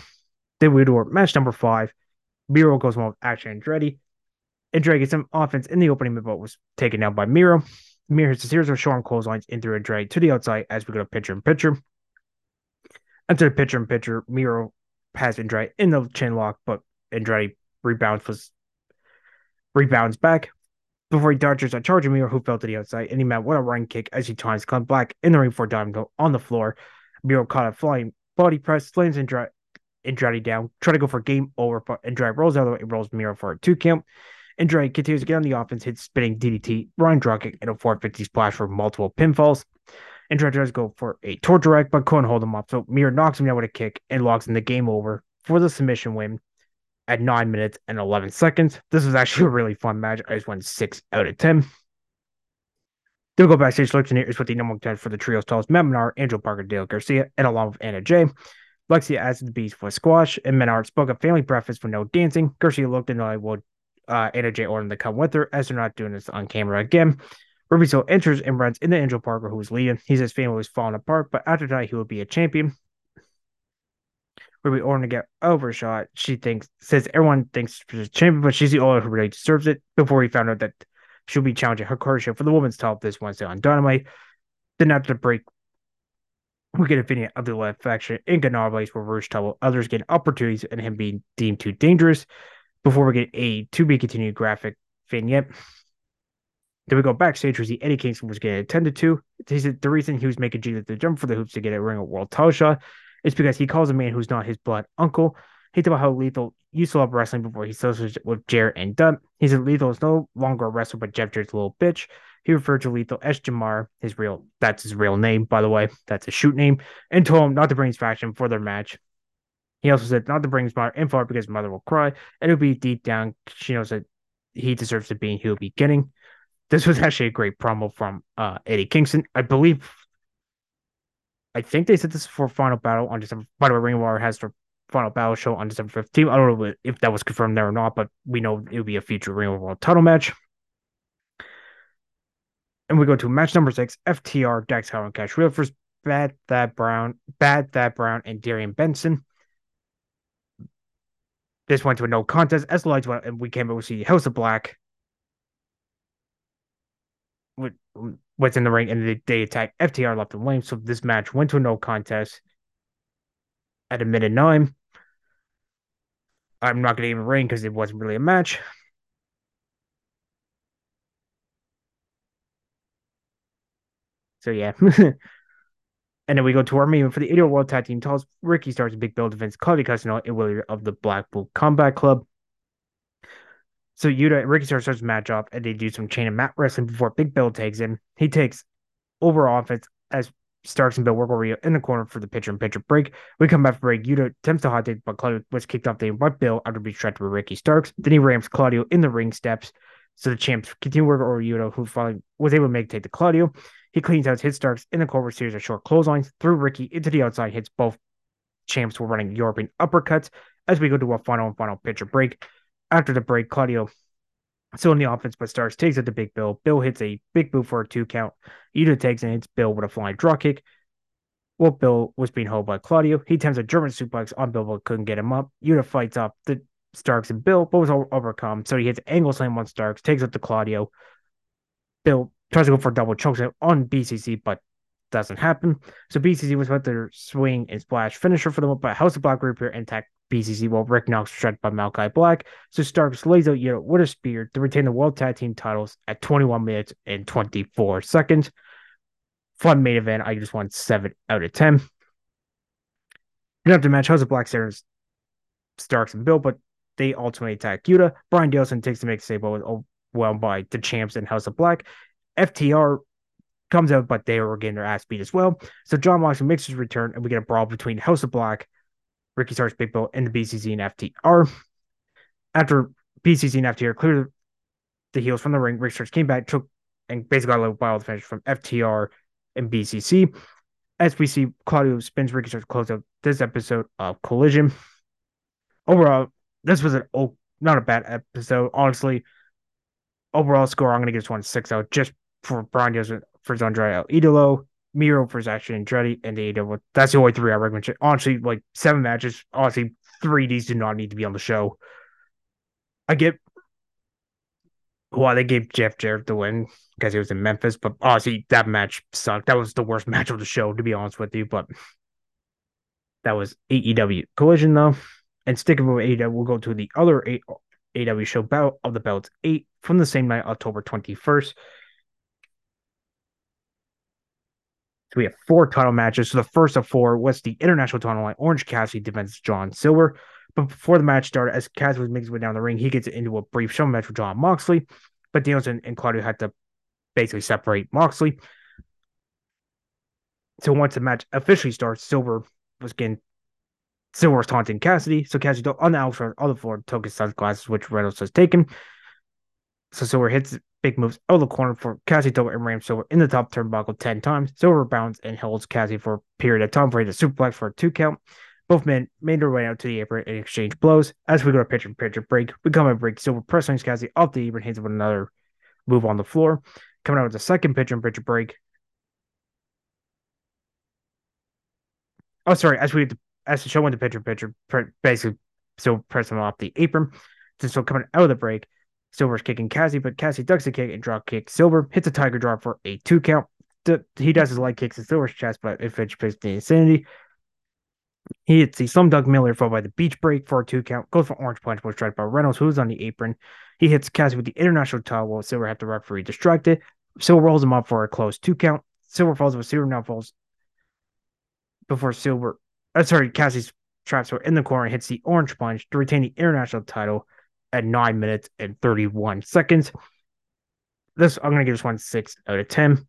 Then we do match number five. Miro goes on with Action Andretti. Andretti gets some offense in the opening, but was taken down by Miro. Mir hits a series of short clotheslines in through a drag to the outside as we go to pitcher and pitcher. Enter pitcher and pitcher, Miro has Andretti in the chin lock, but Andretti rebounds was rebounds back before he dodges a charge of Miro who fell to the outside and he met with a running kick as he to come back in the ring for Go on the floor. Miro caught a flying body press, slams Andretti, Andretti down, try to go for game over, but Andretti rolls out of the way and rolls Miro for a two count. Andrade continues to get on the offense, hits spinning DDT, Ryan Dropkick, and a 450 splash for multiple pinfalls. Andrade tries to go for a torture rack, but couldn't hold him up. So Mir knocks him down with a kick and locks in the game over for the submission win at 9 minutes and 11 seconds. This was actually a really fun match. I just went 6 out of 10. Then we go backstage. Lexi here is with the number one contender for the trio stalls Matt Menard, Angelo Parker, Daniel Garcia, and along with Anna Jay. Lexi adds the beast for squash, and Menard spoke of family breakfast for no dancing. Garcia looked and I would uh, Anna Jay ordered to come with her as they're not doing this on camera again. Ruby so enters and runs into Angelo Parker, who is leading. He says family was falling apart, but after that, he will be a champion. Ruby to get overshot. She thinks says everyone thinks she's champion, but she's the only who really deserves it. Before he found out that she'll be challenging her Hikaru Shida for the women's title this Wednesday on Dynamite. Then after the break, we get a video of the left faction in Ganarblaze where Rouge Trouble, others getting opportunities and him being deemed too dangerous before we get a to be continued graphic vignette. Then we go backstage where see Eddie Kingston was getting attended to. He said the reason he was making Jesus the jump for the hoops to get a ring of world title is because he calls a man who's not his blood uncle. He talked about how Lethal used to love wrestling before he associated with Jarrett and Dutt. He said Lethal is no longer a wrestler, but Jeff Jarrett's little bitch. He referred to Lethal as Jamar, his real that's his real name, by the way. That's a shoot name, and told him not to bring his faction for their match. He also said not to bring his mother in for because mother will cry, and it'll be deep down. She knows that he deserves the being he'll be getting. This was actually a great promo from uh, Eddie Kingston. I believe, I think they said this for Final Battle on December. By the way, Ring of Honor has their Final Battle show on December 15th. I don't know if that was confirmed there or not, but we know it'll be a future Ring of Honor title match. And we go to match number six FTR, Dax Harwood, and Cash Wheel versus Bad That Brown, Bad That Brown, and Darian Benson. This went to a no contest as lights went, and we came over to see House of Black what's in the ring, and they, attack FTR left and lane. So this match went to a no contest at a minute nine. I'm not going to even ring because it wasn't really a match. So yeah. and then we go to our main for the 80 World Tag Team titles. Ricky starts a big build against Claudio Castagnoli and Wheeler of the Blackpool Combat Club. So Yuta and Ricky starts a match off and they do some chain of mat wrestling before Big Bill takes in. He takes over offense as Starks and Bill work over in the corner for the pitcher and pitcher break. We come back for break. Yuta attempts to hot take, but Claudio was kicked off the but Bill after being distracted by Ricky Starks. Then he rams Claudio in the ring steps. So the champs continue work over Yuta, who finally was able to make take to Claudio. He cleans out his Starks in the corner series of short clotheslines through Ricky into the outside, hits both champs were running European uppercuts as we go to a final and final pitcher break. After the break, Claudio still in the offense, but Starks takes it to Big Bill. Bill hits a big boot for a two count. Yuta takes and hits Bill with a flying draw kick. Well, Bill was being held by Claudio. He attempts a German suplex on Bill, but couldn't get him up. Yuta fights off the Starks and Bill, but was overcome. So he hits angle slam on Starks, takes it to Claudio. Bill tries to go for a double choke on BCC, but doesn't happen. So BCC was about to swing and splash finisher for them, but House of Black reappear and attack BCC while Rick Knox shredded by Malakai Black. So Starks lays out Yuta with a spear to retain the World Tag Team titles at 21 minutes and 24 seconds. Fun main event. I just want 7 out of 10. And after the match, House of Black Stars, Starks and Bill, but they ultimately attack Yuta. Bryan Danielson takes the mix save, but was overwhelmed by the champs and House of Black. FTR comes out, but they were getting their ass beat as well. So Jon Moxley makes his return, and we get a brawl between House of Black, Ricky Starks, Big Bill, and the BCC and FTR. After BCC and FTR cleared the heels from the ring, Ricky Starks came back, took and basically got a little wild finish from FTR and BCC. As we see Claudio spins Ricky Starks close out this episode of Collision. Overall, this was an oh, not a bad episode. Honestly, overall score, I'm going to give this one six out just for Brian Diaz for Andrade El Idolo, Miro for Zack Andretti, and AW. That's the only three I recommend. Honestly, like seven matches. Honestly, three these do not need to be on the show. I get why they gave Jeff Jarrett the win because he was in Memphis, but honestly, that match sucked. That was the worst match of the show, to be honest with you. But that was AEW Collision, though. And sticking with AEW, we'll go to the other AEW show bout of the belts eight from the same night, October 21st. So we have four title matches. So the first of four was the international title line. Orange Cassidy defends John Silver. But before the match started, as Cassidy was making his way down the ring, he gets into a brief show match with Jon Moxley. But Danielson and Claudio had to basically separate Moxley. So once the match officially starts, Silver was getting Silver was taunting Cassidy. So Cassidy on the outside on the floor took his sunglasses, which Reynolds has taken. So Silver hits big moves oh, out of the corner for Cassidy Silver and Ram Silver in the top turnbuckle 10 times. Silver bounds and holds Cassie for a period of time for a superplex for a two count. Both men made their way out to the apron and exchange blows. As we go to pitcher and pitcher break, we come and break. Silver pressing Cassie off the apron, hits with another move on the floor. Coming out with the second pitcher and pitcher break. Oh, sorry. As we as the show went to pitcher pitcher, basically, so pressing off the apron. So coming out of the break, Silver's kicking Cassie, but Cassie ducks the kick and drop kick. Silver hits a tiger drop for a two count. He does his leg kicks in Silver's chest, but it eventually plays the insanity. He hits the Slumdog Miller followed by the Beach Break for a two count. Goes for Orange Punch, was tried by Reynolds, who's on the apron. He hits Cassie with the international title while Silver had the referee distracted. Silver rolls him up for a close two count. Silver falls with Silver now falls before Silver. Uh, sorry, Cassie's traps were in the corner and hits the Orange Punch to retain the international title at nine minutes and 31 seconds. This I'm gonna give this one six out of ten.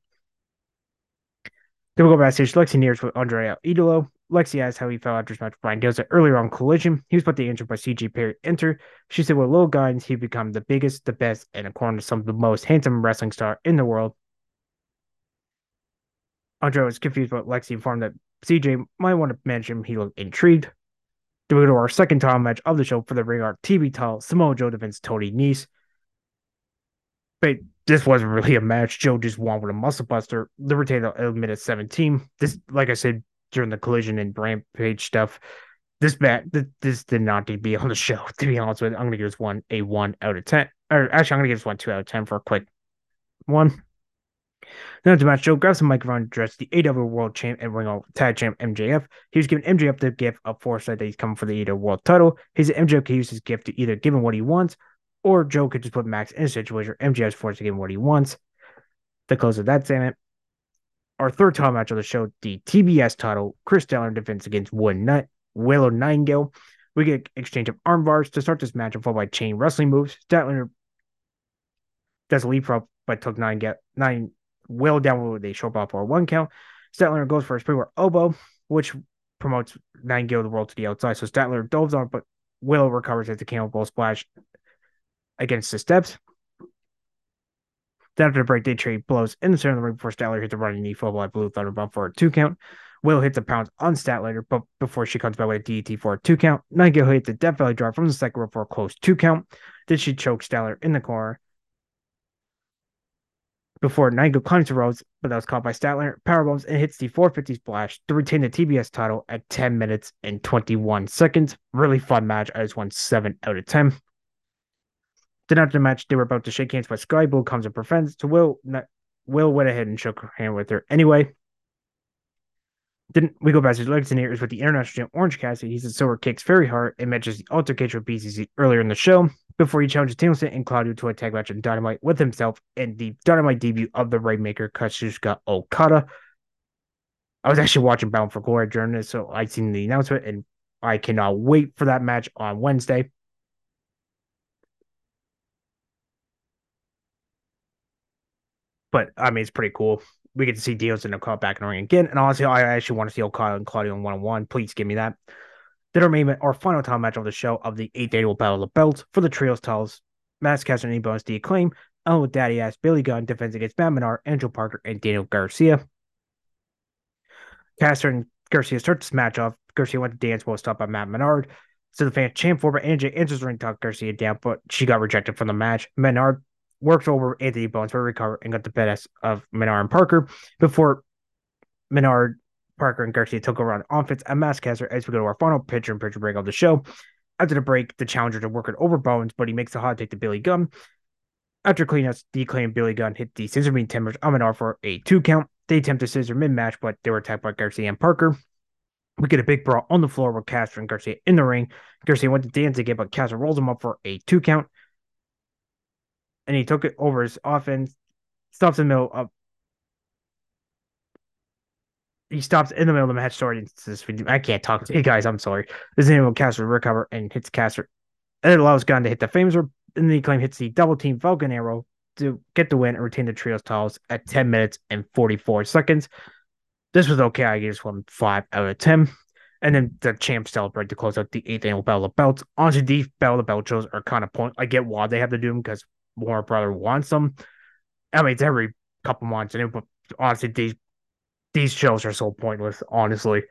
Then we go backstage. Lexy Nair's with Andrade Idolo. Lexy asks how he felt after his match with Bryan earlier on Collision. He was put the injured by CJ Perry enter. She said, with little guidance, he'd become the biggest, the best, and according to some of the most handsome wrestling star in the world. Andrade was confused, but Lexy informed that CJ might want to mention him. He looked intrigued. Then we go to our second title match of the show for the Ring Art TV title. Samoa Joe defends Tony Nese. But this wasn't really a match. Joe just won with a muscle buster. The minute 17. This, like I said during the collision and rampage stuff, this match, this did not need to be on the show. To be honest with you, I'm gonna give this one a one out of ten. Or actually, I'm gonna give this one two out of ten for a quick one. Then to match, Joe grabs the microphone, address the AW World Champ and Ring of Tag Champ MJF. He was giving MJF the gift of foresight that he's coming for the AW World Title. His MJF can use his gift to either give him what he wants or Joe could just put Max in a situation where MJF's forced to give him what he wants. The close of that segment. Our third title match of the show, the TBS title, Kris Statlander defense against Wood Nut, Willow Nightingale. We get exchange of arm bars to start this match, and followed by chain wrestling moves. Statlander does a leapfrog, but took nine get nine well down with a short ball for one count. Statlander goes for a springboard elbow, which promotes Nightingale the world to the outside. So Statlander dives on, but Willow recovers at the cannonball splash against the steps. Then after the break, they trade blows in the center of the ring before Statler hits a running knee followed by Blue Thunder Bomb for a two count. Will hits a pounce on Statler, but before she comes back with a DDT for a two count. Nightingale hits a Death Valley Drive from the second row for a close two count. Then she chokes Statler in the corner. Before Nightingale climbs the ropes, but that was caught by Statler, powerbombs, and hits the 450 splash to retain the TBS title at 10 minutes and 21 seconds. Really fun match. I just won 7 out of 10. Then after the match, they were about to shake hands, but Skye Blue comes and prevents. So Will Will went ahead and shook her hand with her anyway. Then we go back to legs and ears with the international champ Orange Cassidy. He says Silver kicks very hard and matches the altercation with BCC earlier in the show before he challenges Danielson and Claudio to a tag match in Dynamite with himself in the Dynamite debut of the Rainmaker Kazuchika Okada. I was actually watching Bound for Glory during this, so I seen the announcement and I cannot wait for that match on Wednesday. But I mean, it's pretty cool. We get to see Dios and Okada back in the ring again. And honestly, I actually want to see Okada and Claudio in one on one. Please give me that. Then our main our final title match of the show of the eighth annual Battle of the Belts for the Trios titles. Max Caster and Bowens the acclaim, along with Daddy Ass Billy Gunn defends against Matt Menard, Angelo Parker, and Daniel Garcia. Caster and Garcia start this match off. Garcia went to dance while stopped by Matt Menard. So the fans chant for, but AJ enters ring, to talk Garcia down, but she got rejected from the match. Menard worked over Anthony Bowens for a recover and got the best of Menard and Parker before Menard, Parker, and Garcia took over on offense and Max Caster as we go to our final pitcher and pitcher break of the show. After the break, the challenger to work it over Bowens, but he makes the hot take to Billy Gunn. After cleanups, the acclaimed Billy Gunn hit the scissor beam timbers on Menard for a two count. They attempt to scissor mid match, but they were attacked by Garcia and Parker. We get a big brawl on the floor with Castro and Garcia in the ring. Garcia went to dance again, but Castro rolls him up for a two count and he took it over his offense, stops in the middle of. He stops in the middle of the match. Sorry, I can't talk to you guys. I'm sorry. This enable Caster recover and hits Caster. And it allows Gunn to hit the famous, and then he claim hits the double team Falcon arrow to get the win and retain the trios titles at 10 minutes and 44 seconds. This was okay. I gave this one five out of 10. And then the champ celebrate to close out the eighth annual Battle of Belts. Honestly, these Battle of Belt shows are kind of point. I get why they have to do them because more brother wants them. I mean, it's every couple months, and but honestly, these these shows are so pointless. Honestly,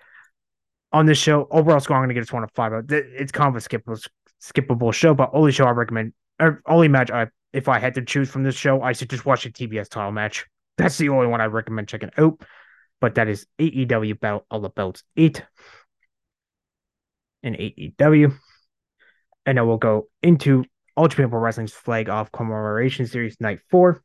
on this show, overall score, I'm gonna give this one a five. Uh, it's kind of a skippable skippable show, but only show I recommend, or only match I if I had to choose from this show, I should just watch the TBS title match. That's the only one I recommend checking out. But that is AEW Battle of the Belts 8 in AEW. And then we'll go into Japan Pro Wrestling's Flag Off Commemoration Series Night 4.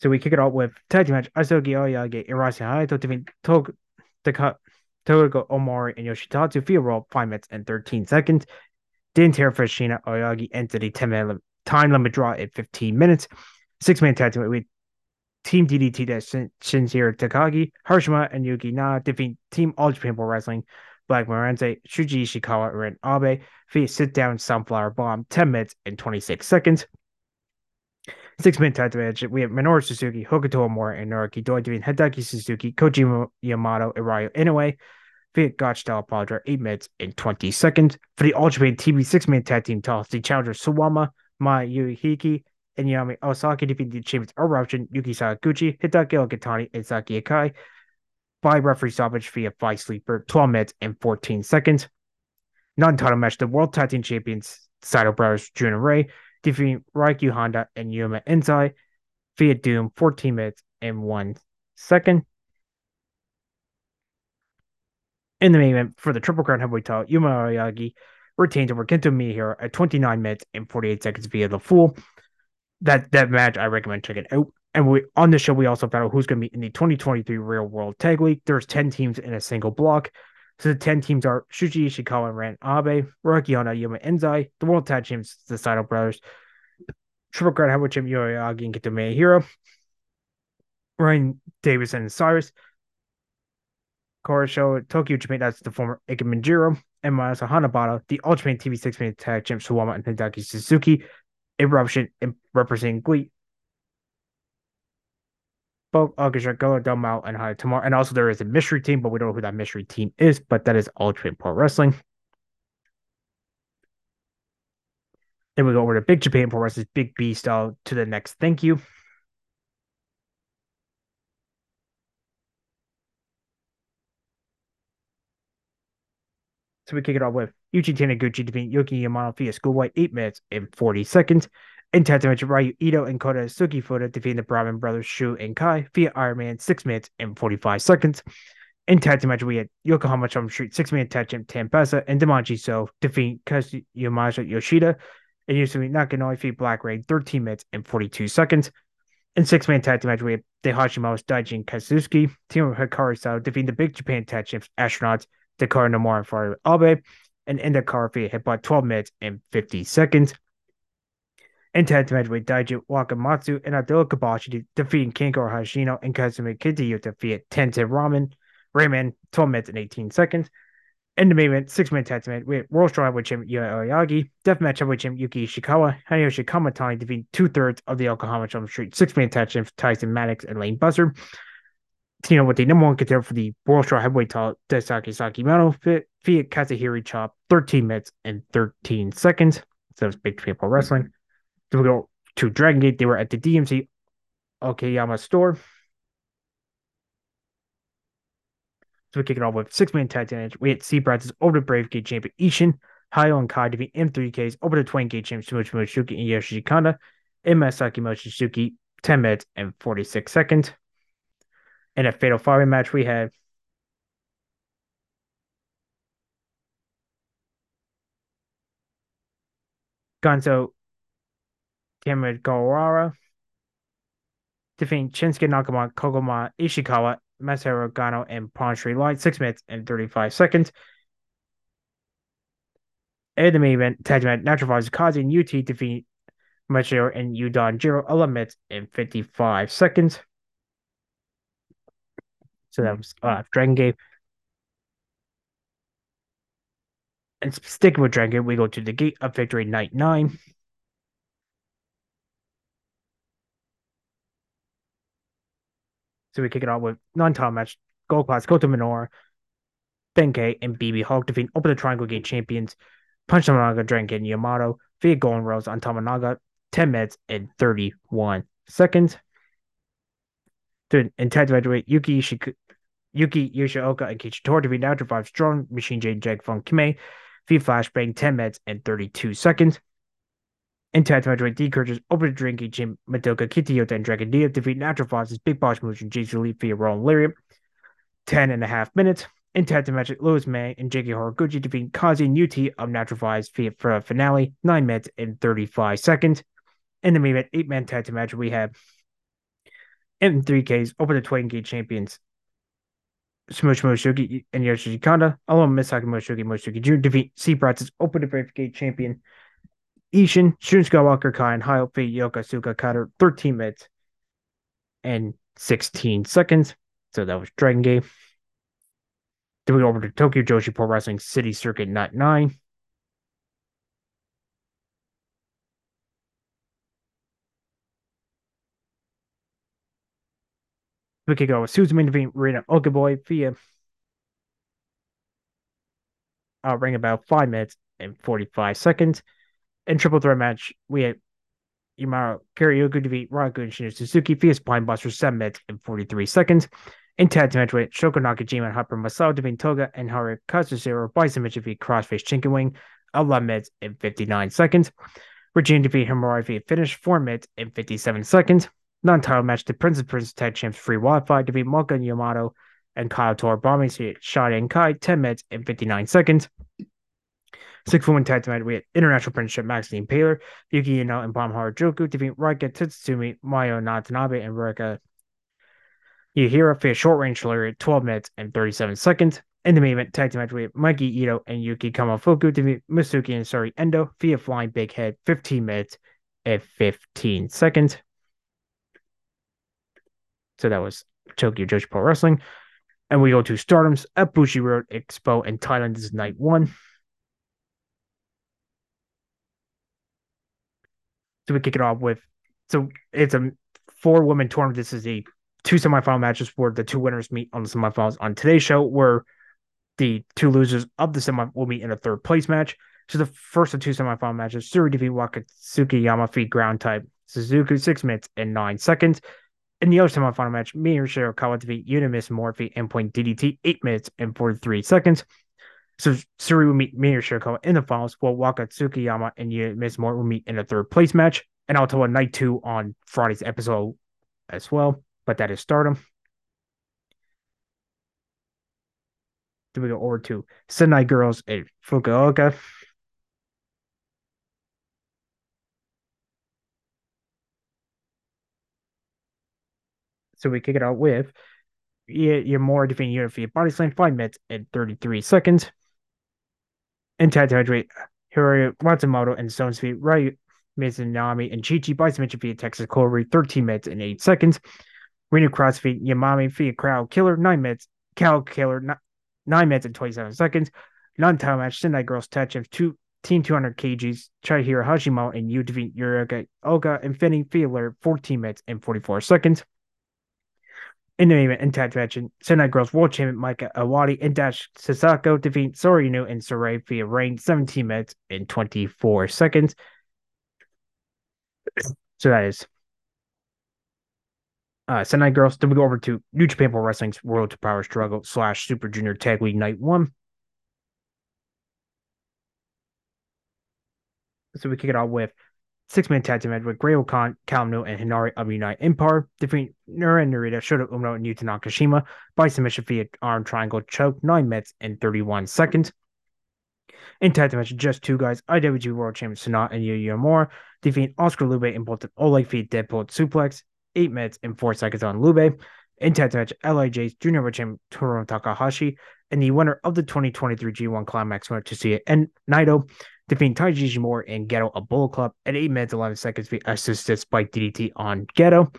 So we kick it off with tag match Asogi Oyage Rossi Hayato defeat Tog Taka- Togo Omori and Yoshitatsu via roll 5 minutes and 13 seconds. Didn't tear for Shina Oyagi entered a 10 minute time limit draw at 15 minutes. Six man tag with Team DDT that Shin- Shinjiro Takagi, Harashima, and Yuki Na defeat Team All Japan Pro Wrestling, Black Morenze, Shuji Ishikawa, and Abe via sit down sunflower bomb, 10 minutes and 26 seconds. Six man tag team match. We have Minoru Suzuki, Hokuto Amore, and Naruki Doi defeating Hideki Suzuki, Kojima Yamato, and Ryo Inoue via Gotch style Apologia, 8 minutes and 20 seconds. For the All Japan TV six man tag team toss, the challenger Suwama, Mai Yuhiki, and Yami Osaki defeated the champions Eruption, Yuki Sakaguchi, Hideki Okatani, and Saki Akai by referee stoppage via five sleeper, 12 minutes and 14 seconds. Non title match, the World Tag Team Champions Saito Brothers, Jun and Rei, defeating Raikyu Honda and Yuma Anzai via Doom, 14 minutes and 1 second. In the main event for the Triple Crown Heavyweight title, Yuma Aoyagi retains over Kento Miyahara at 29 minutes and 48 seconds via the Fool. That that match I recommend checking out. And we on the show we also found out who's going to be in the 2023 Real World Tag League. There's 10 teams in a single block. So the 10 teams are Shuji Ishikawa and Ran Abe, Rocky Honda, Yuma Anzai, the World Tag Champs, the Saito Brothers, Triple Crown Heavyweight Champ Aoyagi and Kento Miyahara, Ryan Davis and Cyrus, Show, Tokyo Japan, that's the former Ikemanjiro, and Mayasa Hanabata, the Ultimate TV six man tag champ Suwama and Hideki Suzuki, Eruption representing Glee. Both uh, August Go, Mao, and High tomorrow. And also there is a mystery team, but we don't know who that mystery team is, but that is Ultimate Pro Wrestling. Then we go over to Big Japan Pro Wrestling's Big B style uh, to the next thank you. So we kick it off with Yuji Taniguchi defeating Yuki Yamano via schoolboy 8 minutes and 40 seconds. In match, Ryu Ito and Kota Sugifuda defeating the Brahman brothers Shu and Kai via Iron Man 6 minutes and 45 seconds. In tag match, we had Yokohama Chum Street 6 man tag champ Tampesa and Damachi So defeating Kazuyamasa Yoshida and Yusumi Nakanoi defeat Black Rain 13 minutes and 42 seconds. In six man tag team match, we had the Hashima's Daijin Kazuski, team of Hikari Sao defeating the Big Japan tag champs Astronauts Dakar Nomura for Abe, and in the via hit by 12 minutes and 50 seconds. In tag match with Daiji Wakamatsu and Abdullah Kabashi defeating Kenko Hashino and Kazumi Kitayuta defeat Tensei Ramen, Rayman 12 minutes and 18 seconds. In the main event, six man tag match with World Strong with Jim Oyagi, Deathmatch with Jim Yuki Ishikawa, Hayashi Kamatani defeating two thirds of the Yokohama Jump Street six man tag team Tyson Maddox and Lane Buster know, with the number one contender for the World Strong Heavyweight title, Daisuke Sekimoto, via Kazuhiro Chop, 13 minutes and 13 seconds. So it's Big Pro Wrestling. Then we go to Dragon Gate. They were at the DMC Okayama store. So we kick it off with six man tag team. We had C Brad's over the Brave Gate champion Ishin, Hayo and Kai defeat M3Ks over the 20 Gate champion Sumochi Mochizuki and Yoshi Kanda, and Masaaki Mochizuki, 10 minutes and 46 seconds. In a fatal five match, we had Gonzo Kamigawara defeating Shinsuke Nakamura, Koguma Ishikawa, Masaru Gano, and Pawn Light, 6 minutes and 35 seconds. In the main event, tag Natural Kazi and UT defeat Machiro and Udon Jiro, 11 minutes and 55 seconds. So that was uh, Dragon Gate. And sticking with Dragon Gate, we go to the Gate of Victory Night 9. So we kick it off with non-title match, Gold Class, Kota Minoura, Benkei, and BB Hulk defeat Open the Triangle Gate champions, Punch Tamanaga, Dragon and Yamato via Golden Rose on Tamanaga, 10 minutes and 31 seconds. Dude, in tag match Yuki Shik- Yuki Yoshioka and Kichitora to now to five strong Machine J Jag Funk Kime via flashbang 10 minutes and 32 seconds. In tag match D Curtis Open the drinking Jim Madoka Kitayota and Dragon Dia defeat Natural Fox's Big Boss Motion Jason Elite via Roland Lariat 10 and a half minutes. In tag match with Lewis May and J.K. Horiguchi defeat Kazi and UT of Natural Fives via for a finale 9 minutes and 35 seconds. In the main event, eight man tag team match, we have M3Ks over the 20 gate champions Smush Moshiki and Yoshi Kanda, along with Misaki Moshiki Moshiki Jr. defeat C Brats' Open to Brave Gate champion Ishin, Shun Skywalker Kai, and Hayo Fi Yokosuka Cutter 13 minutes and 16 seconds. So that was Dragon Gate. Then we go over to Tokyo Joshi Pro Wrestling City Circuit Night 9. We could go with main event, Rina Boy via uh, ring about five minutes and 45 seconds. In triple threat match, we had Yumaro Karaoke defeat Raku and Shinu Suzuki via Spine Buster 7 minutes and 43 seconds. In tag match with Shoko Nakajima and Hyper Misao defeat Toga and Haru Kazushiro by submission via Crossface Chicken Wing 11 minutes and 59 seconds. Regina defeat Himura via finish 4 minutes and 57 seconds. Non-title match, the Prince of Prince Tag Champs Free Wi-Fi defeat Moka Yamato and Kyle Tor bombing Shot and Kai 10 minutes and 59 seconds. Six woman tag team we had International Friendship Max the Impaler, Yuki Yano, and Bomb Joku defeat Raika Tsutsumi, Mayo Natanabe, and Rika Yahira for a short range lariat, 12 minutes and 37 seconds. In the main event, tag team match we had Mikey Ito and Yuki Kamifuku defeat Masuki and Sari Endo via flying big head, 15 minutes and 15 seconds. So that was Tokyo Joshi Pro Wrestling. And we go to Stardom's at Bushiroad Expo in Thailand. This is night one. So we kick it off with so it's a four woman tournament. This is a two semifinal matches where the two winners meet on the semifinals. On today's show, where the two losers of the semi will meet in a third place match. So the first of two semifinal matches, Suri defeat Wakatsuki Yamafi ground type Suzuki six minutes and nine seconds. In the other semifinal match, Miyu Shirakawa defeat Unimis Morphe and point DDT eight minutes and 43 seconds. So Suri will meet Mayor Shirako in the finals, while Waka Tsukiyama and Miss Moore will meet in a third place match. And I'll tell a night two on Friday's episode as well. But that is stardom. Then we go over to Sendai Girls at Fukuoka. So we kick it out with you're defeating your body slam five minutes and 33 seconds and tag hydrate Hiroya Matsumoto and Stone Speed Ryu Mizunami and Chi Chi by submission via Texas Corey 13 minutes and 8 seconds. Reno Crossfeed Yamami via Crowd Killer 9 minutes. Cal Killer 9 minutes and 27 seconds. Non title match Sendai Girls Touch of two Team 200 kgs. Chihiro Hashimo and Yu defeat Oga and Finny Feeler 14 minutes and 44 seconds. In the main event, match, and Sendai Girls World Champion Micah Awadi and Dash Sasako defeat Sorino and Sarai via reign 17 minutes and 24 seconds. So that is uh, Sendai Girls. Then we go over to New Japan Pro Wrestling's Road to Power Struggle slash Super Junior Tag League Night 1. So we kick it off with six man tag team match with Great-O-Khan, Kalmno, and Hinari of United Empire, defeating Nura and Narita, Shota Umino, and Yuta Nakashima by submission via arm triangle choke, 9 minutes and 31 seconds. In tag team match, just two guys, IWG World Champion Sanat and Yuya Uemura, defeating Oscar Lube in both an Oleg feet Deadpool suplex, 8 minutes and 4 seconds on Lube. In tag team match, LIJ's Junior World Champion Toru Takahashi and the winner of the 2023 G1 Climax winner Tetsuya and Naito defeating Taiji Ishimori and Ghetto a Bull Club at 8 minutes 11 seconds via assisted by DDT on Ghetto.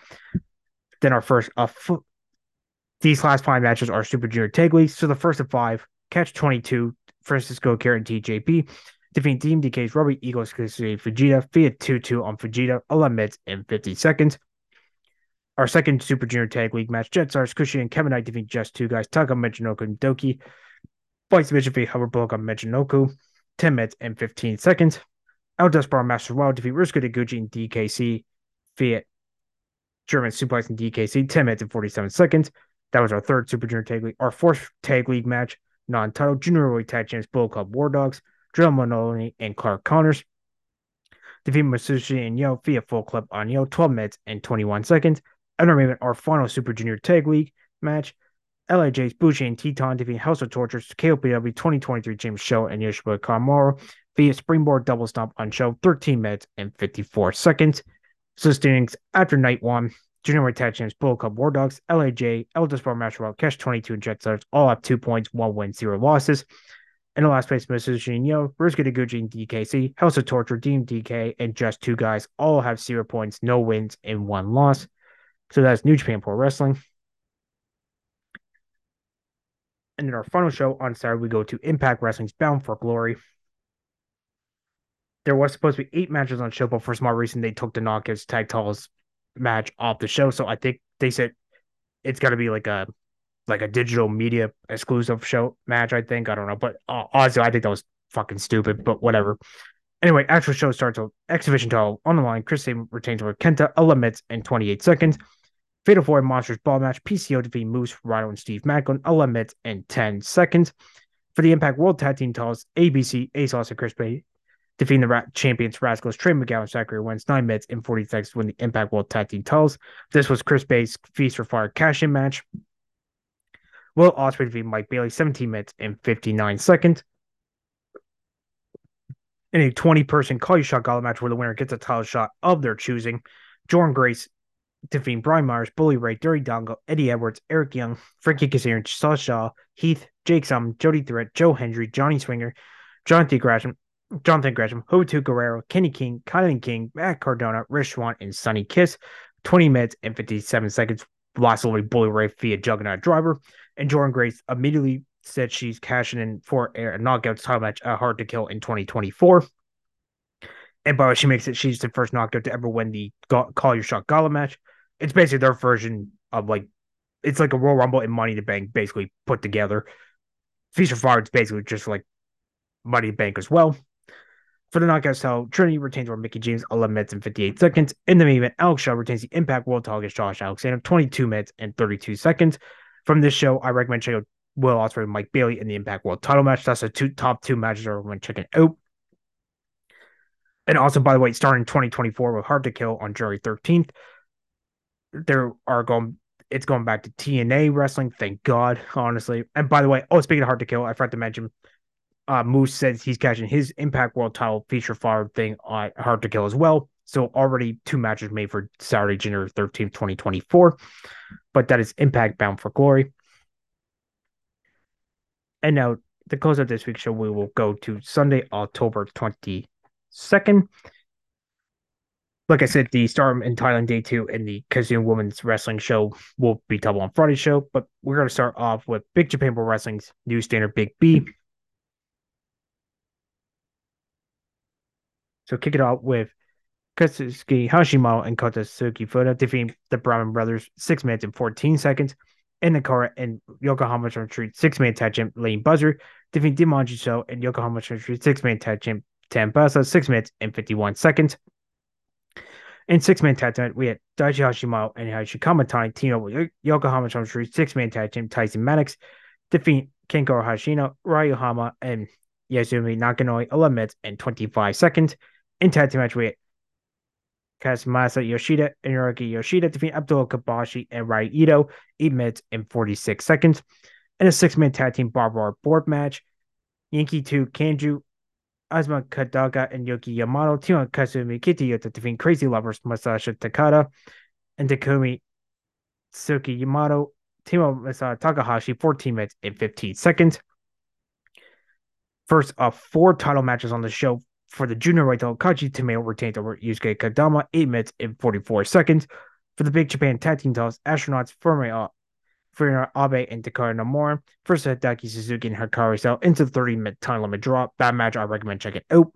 Then our first uh, f- these last five matches are Super Junior Tag League. So the first of five, Catch 22, Francisco Karen TJP, defeating Team DK's Robbie Eagles Fujita via 2 2 on Fujita, 11 minutes and 50 seconds. Our second Super Junior Tag League match, Jetsars, Kushi, and Kevin Knight defeat just two guys, Taka Michinoku and Doki. Vice Division v Hubbard Bullock on Michinoku. 10 minutes and 15 seconds. El Desperado Master Wild defeat Ruska Taguchi and DKC via German suplex and DKC, 10 minutes and 47 seconds. That was our third Super Junior Tag League. Our fourth Tag League match, non title Junior World Tag Champs Bull Club War Dogs, Drill Manoli and Clark Connors. Defeat Masushi and Yo via full club on Yo, 12 minutes and 21 seconds. Remember our final Super Junior Tag League match, LIJ's Bushi and Teton defeat House of Tortures, KOPW 2023 James Show and Yoshua Kamaro via springboard double stomp on show 13 minutes and 54 seconds. So standings after night one, Junior Tag Champs, Bullet Club War Dogs, LAJ, El Despot Master Cash 22, and Jet all have two points, one win, zero losses. In the last place, Mrs. Shinyo, Rusuke Taguchi, and DKC, House of Torture, Team DK, and just two guys all have zero points, no wins, and one loss. So that's New Japan Pro Wrestling. And in our final show on Saturday, we go to Impact Wrestling's Bound for Glory. There was supposed to be eight matches on show, but for some reason, they took the Knockouts Tag Titles match off the show. So I think they said it's got to be like a like a digital media exclusive show match. I think I don't know, but uh, honestly, I think that was fucking stupid. But whatever. Anyway, actual show starts with exhibition title on the line. Chris Sabin retains over Kenta, limits in 28 seconds. Fatal Four Monsters Ball match. PCO to defeat Moose, Rhino, and Steve Macklin. limits in 10 seconds. For the Impact World Tag Team titles, ABC, Ace Austin, Chris Bay defeating the Ra- champions Rascals, Trey McGowan, Zachary wins nine minutes and 40 seconds to win the Impact World Tag Team titles. This was Chris Bay's Feast for Fire cash in match. Will Ospreay defeat Mike Bailey 17 minutes and 59 seconds. In a 20 person call you shot gauntlet match where the winner gets a title shot of their choosing, Jordynne Grace defeating Brian Myers, Bully Ray, Dirty Dango, Eddie Edwards, Eric Young, Frankie Kazarian, Sasha, Heath, Jake Sum, Jody Threat, Joe Hendry, Johnny Swinger, Jonathan Gresham, Jonathan Gresham, Hotu Guerrero, Kenny King, Kylan King, Matt Cardona, Rich Swann, and Sonny Kiss. 20 minutes and 57 seconds. Lost away Bully Ray via Juggernaut Driver. And Jordynne Grace immediately said she's cashing in for a knockout title match at Hard to Kill in 2024. And by the way, she makes it, she's the first knockout to ever win the Call Your Shot Gala match. It's basically their version of like, it's like a Royal Rumble and Money the Bank basically put together. Feast or Fire, it's basically just like Money the Bank as well. For the knockout style, Trinity retains over Mickie James 11 minutes and 58 seconds. In the main event, Alex Shaw retains the Impact World title against Josh Alexander 22 minutes and 32 seconds. From this show, I recommend checking out Will Ospreay and Mike Bailey in the Impact World title match. That's the two top two matches I recommend checking out. And also, by the way, starting 2024 with Hard to Kill on January 13th, there are going it's going back to TNA wrestling. Thank God, honestly. And by the way, oh, speaking of Hard to Kill, I forgot to mention uh, Moose says he's catching his Impact World title feature fire thing on Hard to Kill as well. So already two matches made for Saturday, January 13th, 2024. But that is Impact Bound for Glory. And now to close out this week's show, we will go to Sunday, October 22nd. Like I said, the Storm in Thailand Day 2 and the Kazoon Women's Wrestling Show will be double on Friday's show. But we're going to start off with Big Japan Pro Wrestling's new standard Big B. So kick it off with Katsuki Hashimoto and Kota Fuda defeating the Brahman brothers six minutes and 14 seconds. The car and Yokohama Retreat six man tag champ Lane Buzzer defeating Dimanji Show and Yokohama Retreat six man tag champ Tambasa six minutes and 51 seconds. In six man tag team, we had Daichi Hashimoto and Hashikama Tani team with Yokohama Retreat six man tag team Tyson Maddox defeating Kenko Hashino, Ryohama, and Yasumi Nakanoi 11 minutes and 25 seconds. In tag team match, we had Kazumasa Yoshida and Hiroki Yoshida defeat Abdul Kabashi and Rai Ito, 8 minutes and 46 seconds. In a six man tag team barbed wire board match, Yankee 2 Kanju, Azuma Kadaga, and Yoki Yamato team on Kasumi Kitayota defeat Crazy Lovers Masashi Takada and Takumi Suki Yamato team of Masaya Takahashi 14 minutes and 15 seconds. First of four title matches on the show for the junior weight title, Kaji Tomato retained over Yusuke Kadama, 8 minutes and 44 seconds. For the Big Japan Tag Team titles, Astronauts, Furuya, Furuya Abe, and Dakota Nomura first Hideki Suzuki and Hikaru Sell into the 30 minute time limit draw. That match, I recommend checking out.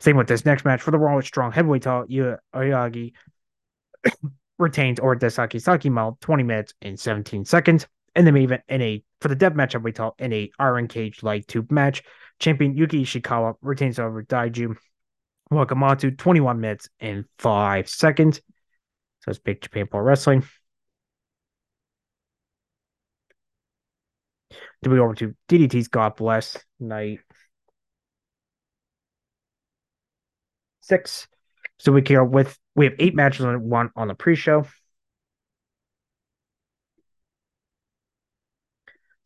Same with this next match for the Raw Strong Heavyweight title, Yu Oyagi retains or Desaki Sakimo 20 minutes and 17 seconds. And the main event in a for the death match heavyweight title in a Iron Cage light tube match. Champion Yuki Ishikawa retains over Daiju Wakamatsu 21 minutes and 5 seconds. So it's Big Japan Pro Wrestling. Then we over to DDT's God Bless Night 6. So we care with we have eight matches on one on the pre-show.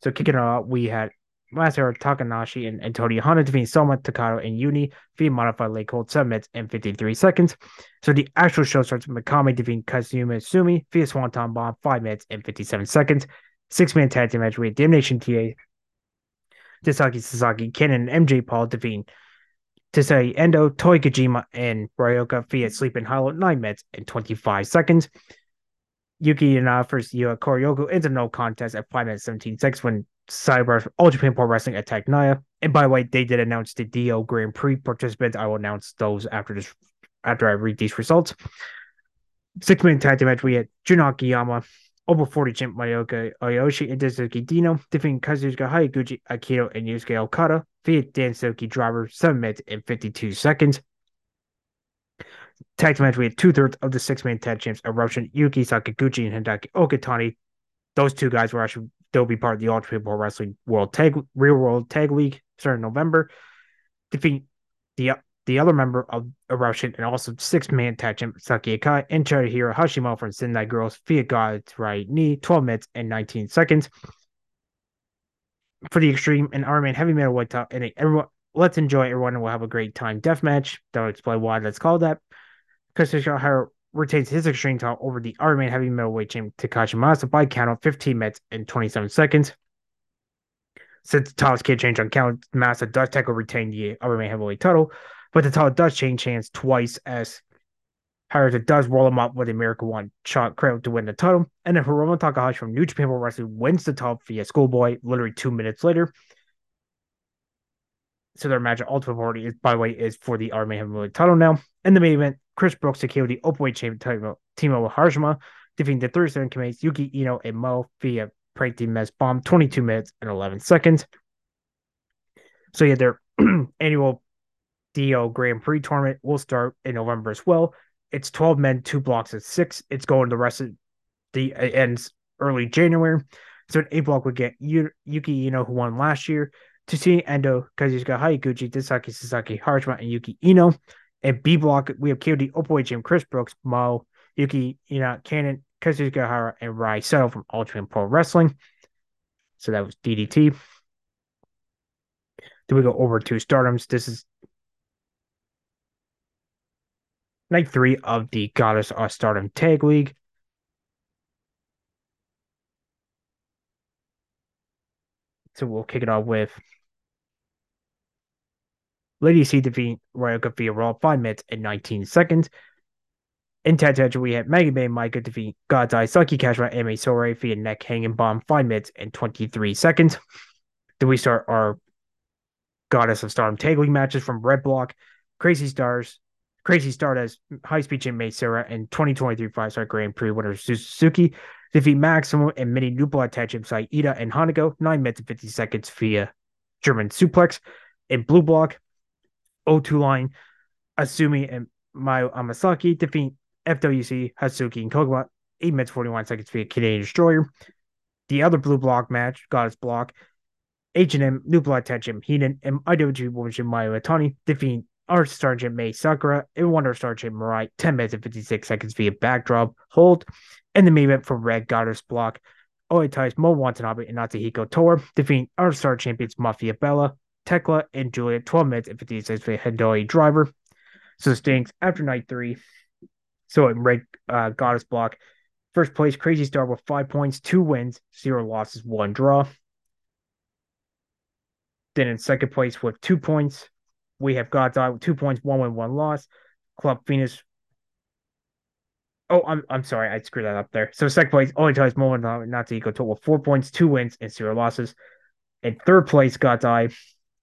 So kicking it off, we had Masaru Takanashi and Antonio Honda defeating Soma Takado and Uni via modified late hold 7 in 53 seconds. So the actual show starts with Mikami defeating Kazuma Sumi via Swanton Bomb 5 minutes and 57 seconds. Six man tag team match with Damnation TA, Tasaki Sasaki, Kenan, MJ Paul defeating Tesei Endo, Toy Kojima, and Ryoka via Sleeping Hollow 9 minutes and 25 seconds. Yuki Inada versus Yuya Koryoku into no contest at 5 minutes 17 seconds when Cyber All Japan Pro Wrestling attacked Naya. And by the way, they did announce the DO Grand Prix participants. I will announce those after this after I read these results. Six man tag team match we had Jun Akiyama, over 40 champ Mayoka Oyoshi, and Daisuke Dino, defeating Kazuchika Haraguchi, Akito, and Yusuke Okada via Daisuke driver 7 minutes and 52 seconds. Tag match, we had two thirds of the six man tag champs Eruption, Yuki Sakaguchi, and Hideki Okatani. Those two guys were actually they'll be part of the Ultimate Pro Wrestling World Tag Real World Tag League starting November. Defeat the the other member of Eruption and also six man tag champ Saki Akai and Chihiro Hashimoto from Sendai Girls via God's right knee, 12 minutes and 19 seconds. For the extreme and Iron Man heavy metal weight top, and everyone let's enjoy everyone we'll have a great time death match. Don't explain why that's called that. Kazuchika retains his extreme title over the Iron Man heavy metalweight champ Takashi Masa by count of 15 minutes and 27 seconds. Since titles can't change on count, Masa does tackle retain the Iron Man heavyweight title, but the title does change hands twice as Harita does roll him up with the miracle One shot credit to win the title. And then Hiromu Takahashi from New Japan Pro Wrestling wins the title via schoolboy literally two minutes later. So their match at Ultimate Party is, by the way, is for the Man heavyweight title now. In the main event, Chris Brooks secured the openweight champion title, Timo Harashima, defeating the 37 Kimates, Yuki Ino, and Mo via Team Mess Bomb, 22 minutes and 11 seconds. So yeah, their annual DO Grand Prix tournament will start in November as well. It's 12 men, two blocks at six. It's going the rest of the it ends early January. So an A block would get Yuki Ino, who won last year, Tsuchi Endo, Kazuchika Haraguchi, Tasaki Sasaki, Harashima, and Yuki Ino. And B block, we have KOD, Opoy Jim, Chris Brooks, Mo, Yuki Ina, Cannon, Kazuchika Hara, and Rai Seto from Ultimate Pro Wrestling. So that was DDT. Then we go over to Stardoms. This is night three of the Goddess of Stardom Tag League. So we'll kick it off with Lady C defeat Ryoka via Raw 5 minutes and 19 seconds. In Tag we had Mega Man Micah defeat God's Eye Saki Kashima and Sore via neck hanging bomb 5 minutes and 23 seconds. Then we start our Goddess of Stardom tag league matches from Red Block, Crazy Stars, Crazy Stardust, High Speed Jim Sarah, and 2023 five star Grand Prix winner Suzuki defeat Maximum and mini new blood tag champs Ida and Hanago 9 minutes and 50 seconds via German suplex. In Blue Block, O2 line, Asumi and Mayu Amasaki defeat FWC, Hazuki, and Koguma 8 minutes 41 seconds via Canadian Destroyer. The other blue block match, Goddess Block, H&M, Blood Tension, Heenan, and IWG Women's Mayu Atani defeat our Sergeant May Sakura and Wonder Sergeant Mirai 10 minutes and 56 seconds via backdrop hold. And the main event from Red Goddess Block, Oitai's Mo Watanabe and Natsuhiko Tora defeating our star champions Mafia Bella Tekla and Julia 12 minutes and 56 for Hidoi driver. So stinks after night three. So in red uh, goddess block, first place Crazy Star with five points, two wins, zero losses, one draw. Then in second place with two points, we have God's Eye with two points, one win, one loss. Club Venus. Oh, I'm I'm sorry, I screwed that up there. So second place, only ties moment not to equal total four points, two wins, and zero losses. In third place, God's Eye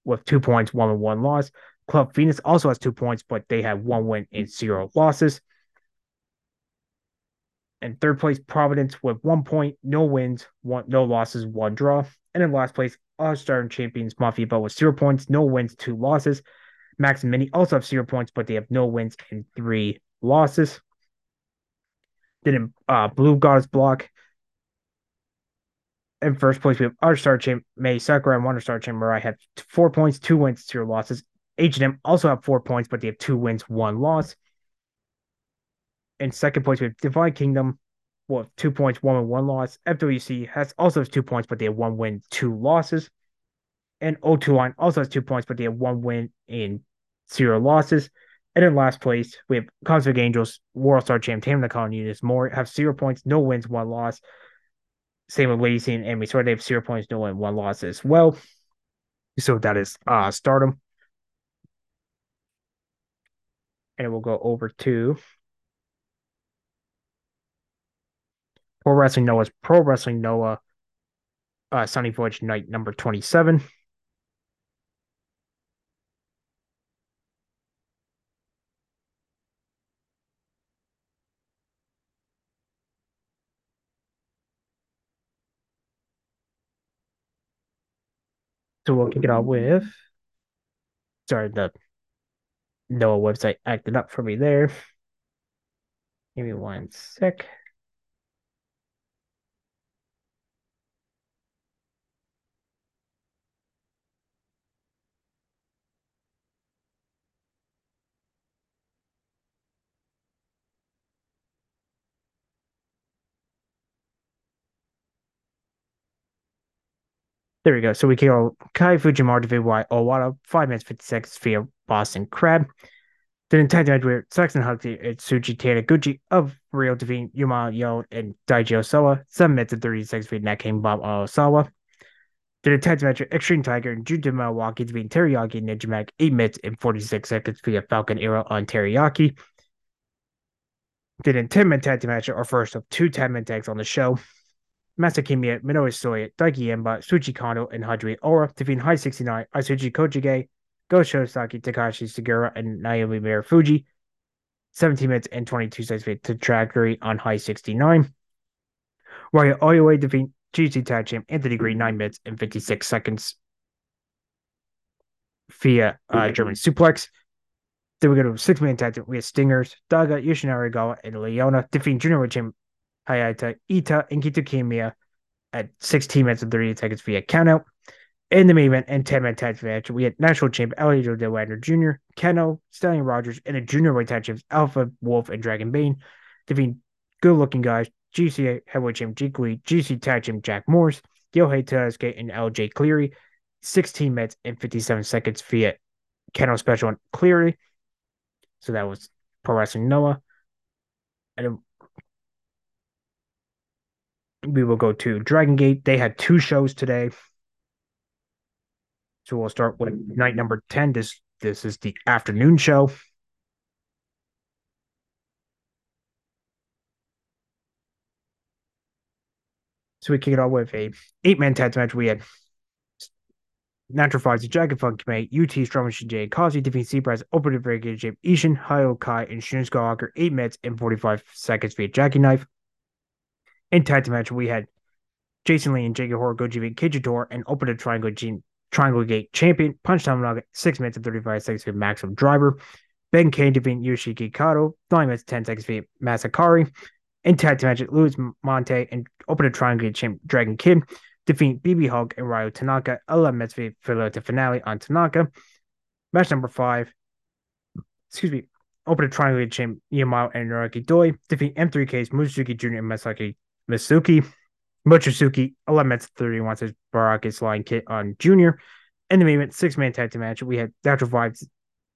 with two points, one and one loss. Club Venus also has two points, but they have one win and zero losses. And third place, Providence with one point, no wins, one no losses, one draw. And in last place, All Star Champions Mafia Bell with zero points, no wins, two losses. Max and Mini also have zero points, but they have no wins and three losses. Then in uh, Blue Goddess Block, in first place, we have our star champ May Sakura and Wonder Star Chamber. I have four points, two wins, zero losses. H&M also have four points, but they have two wins, one loss. In second place, we have Divine Kingdom with two points, one win, one loss. FWC has also has two points, but they have one win, two losses. And O2 line also has two points, but they have one win and zero losses. And in last place, we have Cosmic Angels, World Star Champ, Tam the Colony Units, more have zero points, no wins, one loss. Same with Lacey and Emmy. So they have zero points, no win, one loss as well. So that is uh stardom. And we'll go over to Pro Wrestling Noah's Pro Wrestling Noah uh Sunny Voyage Night number 27. So we'll kick it off with sorry, the Noah website acted up for me there. Give me one sec. There we go. So we kill Kai Fujimura defeated by Owada, 5 minutes 50 seconds via Boston Crab. Then in tag match where Saxon Huxley and Tsuji Taniguchi of Rio defeat Yuma Yo and Daiji Osawa, 7 minutes and 30 seconds via Naking Bob Osawa. Then a tag match Extreme Tiger and Juju Milwaukee defeating Teriyaki and Ninja Mack 8 minutes and 46 seconds via Falcon Arrow on Teriyaki. Then in 10 minute tag match, our first of two 10 minute tags on the show. Masakimiya, Manabu Soya, Daiki Inaba, Shuji Kondo, and Hajime Ohara defeating High 69, Atsushi Kotoge, Go Shiozaki, Takashi Sugiura, and Naomichi Marufuji. 17 minutes and 22 seconds to trajectory on High 69. Ryo Oyoe defeating GC Tag Champ Anthony Greene, 9 minutes and 56 seconds via uh, German suplex. Then we go to six man tag team. We have Stingers, Daga, Yoshinari Ogata, and Leona defeating Junior Champ Hayata, Ita, and Kaito Kiyomiya at 16 minutes and 38 seconds via countout. In the main event and 10 man tag match, we had national champ Elio Del Wagner Jr., Kenoh, Stallion Rogers, and a junior weight tag champs Alpha Wolf and Dragon Bane, defeating good looking guys GC heavyweight champ Jake GC tag champ Jack Morris, Yohei Tasuke, and LJ Cleary, 16 minutes and 57 seconds via Kenoh special and Cleary. So that was Pro Wrestling Noah. And we will go to Dragon Gate. They had two shows today. So we'll start with night number 10. This this is the afternoon show. So we kick it off with a eight-man tag match. We had Natural Vibes, Dragon Funk May, UT Strowman Shinji Kazi defeat Seabrass, Open to Break Jim Ishin, Hayo Kai, and Shun Skywalker, 8 minutes and 45 seconds via Jackie Knife. In tag team match, we had Jason Lee and Jake Horikoshi defeat Kijitor and Open to Triangle Gene Triangle Gate champion. Punch Nugget, 6 minutes and 35 seconds via Maximum Driver. Ben Kane defeating Yoshiki Kato, 9 minutes 10 seconds via Masakari. In tag team match, Luis Mante and Open to Triangle Gate champ Dragon Kid defeat BB Hulk and Ryo Tanaka, 11 minutes via the finale on Tanaka. Match number 5, excuse me, Open to Triangle Gate champ Yamato and Naruki Doi defeat M3K's Musuki Jr. and Masaki Masuki. Mochizuki, 11 minutes 31 says Barakas line kit on Junior. In the main event, six man tag team match, we had Natural Vibes.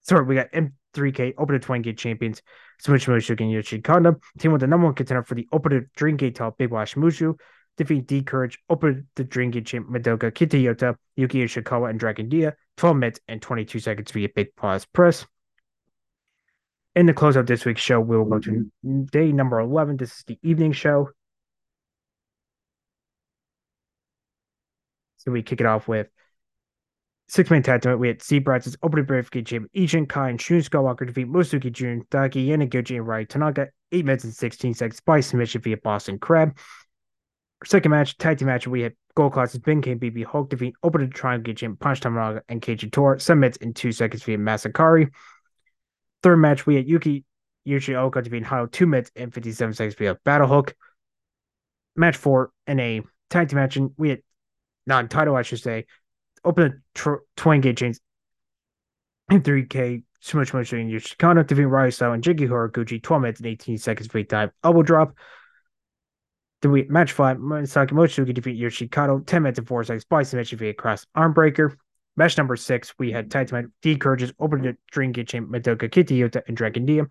Sorry, we got M3K Open to 20 Gate champions, Smush Mushu and Yoshi Kondo. Team with the number one contender for the Open to Dream Gate top, Big Wash Mushu. Defeat D Courage, Open the Dream Gate champ, Madoka Kikuta, Yuki Ishikawa, and Dragon Dia. 12 minutes and 22 seconds via Big Pause Press. In the close of this week's show, we will go to day number 11. This is the evening show. So we kick it off with six man tag team. We had Sea Brats' opening verification champ Ishin Kai and Shun Skywalker defeat Musuki Jun, Daki, Yanaguchi, and Rai Tanaka, 8 minutes and 16 seconds by submission via Boston Crab. Second match, tag team match, we had Gold Classes Ben King BB Hulk defeat Open to Triangle Champ Punch Tamaraga and Keiji Tor, 7 minutes and 2 seconds via Masakari. Third match, we had Yuki Yoshioka defeating Hayo, 2 minutes and 57 seconds via Battle Hook. Match four in a tag team match, and we had non-title, I should say, open the tr- gate chains in 3K, Smush Smush and Yoshikano defeating Ryo and Jiggy Horiguchi, 12 minutes and 18 seconds free time. Elbow drop. Then we match five, Saki Mochizuki defeat Yoshikano, 10 minutes and 4 seconds by submission via cross arm breaker. Match number six, we had tag team D Courageous open the Dream Gate Champ Madoka Kikuta and Dragon Dia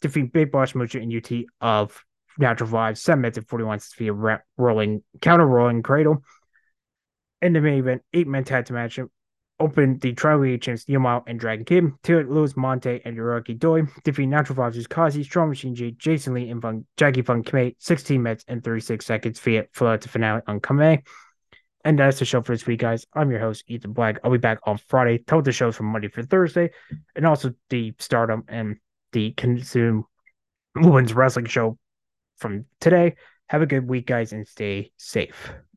defeat Big Boss Mucha and UT of Natural Vibes, 7 minutes and 41 seconds via rolling, counter rolling cradle. In the main event, eight man tag match opened the Tri Champs Yamato and Dragon Kid, it, Luis Mante and Naruki Doi, defeat Natural Vibes' Kazi, Strong Machine J, Jason Lee, and Fun, Jackie Fun Kame, 16 minutes and 36 seconds via flow to finale on Kame. And that's the show for this week, guys. I'm your host, Ethan Black. I'll be back on Friday. Tell the shows from Monday for Thursday, and also the Stardom and the Consume Women's Wrestling show from today. Have a good week, guys, and stay safe.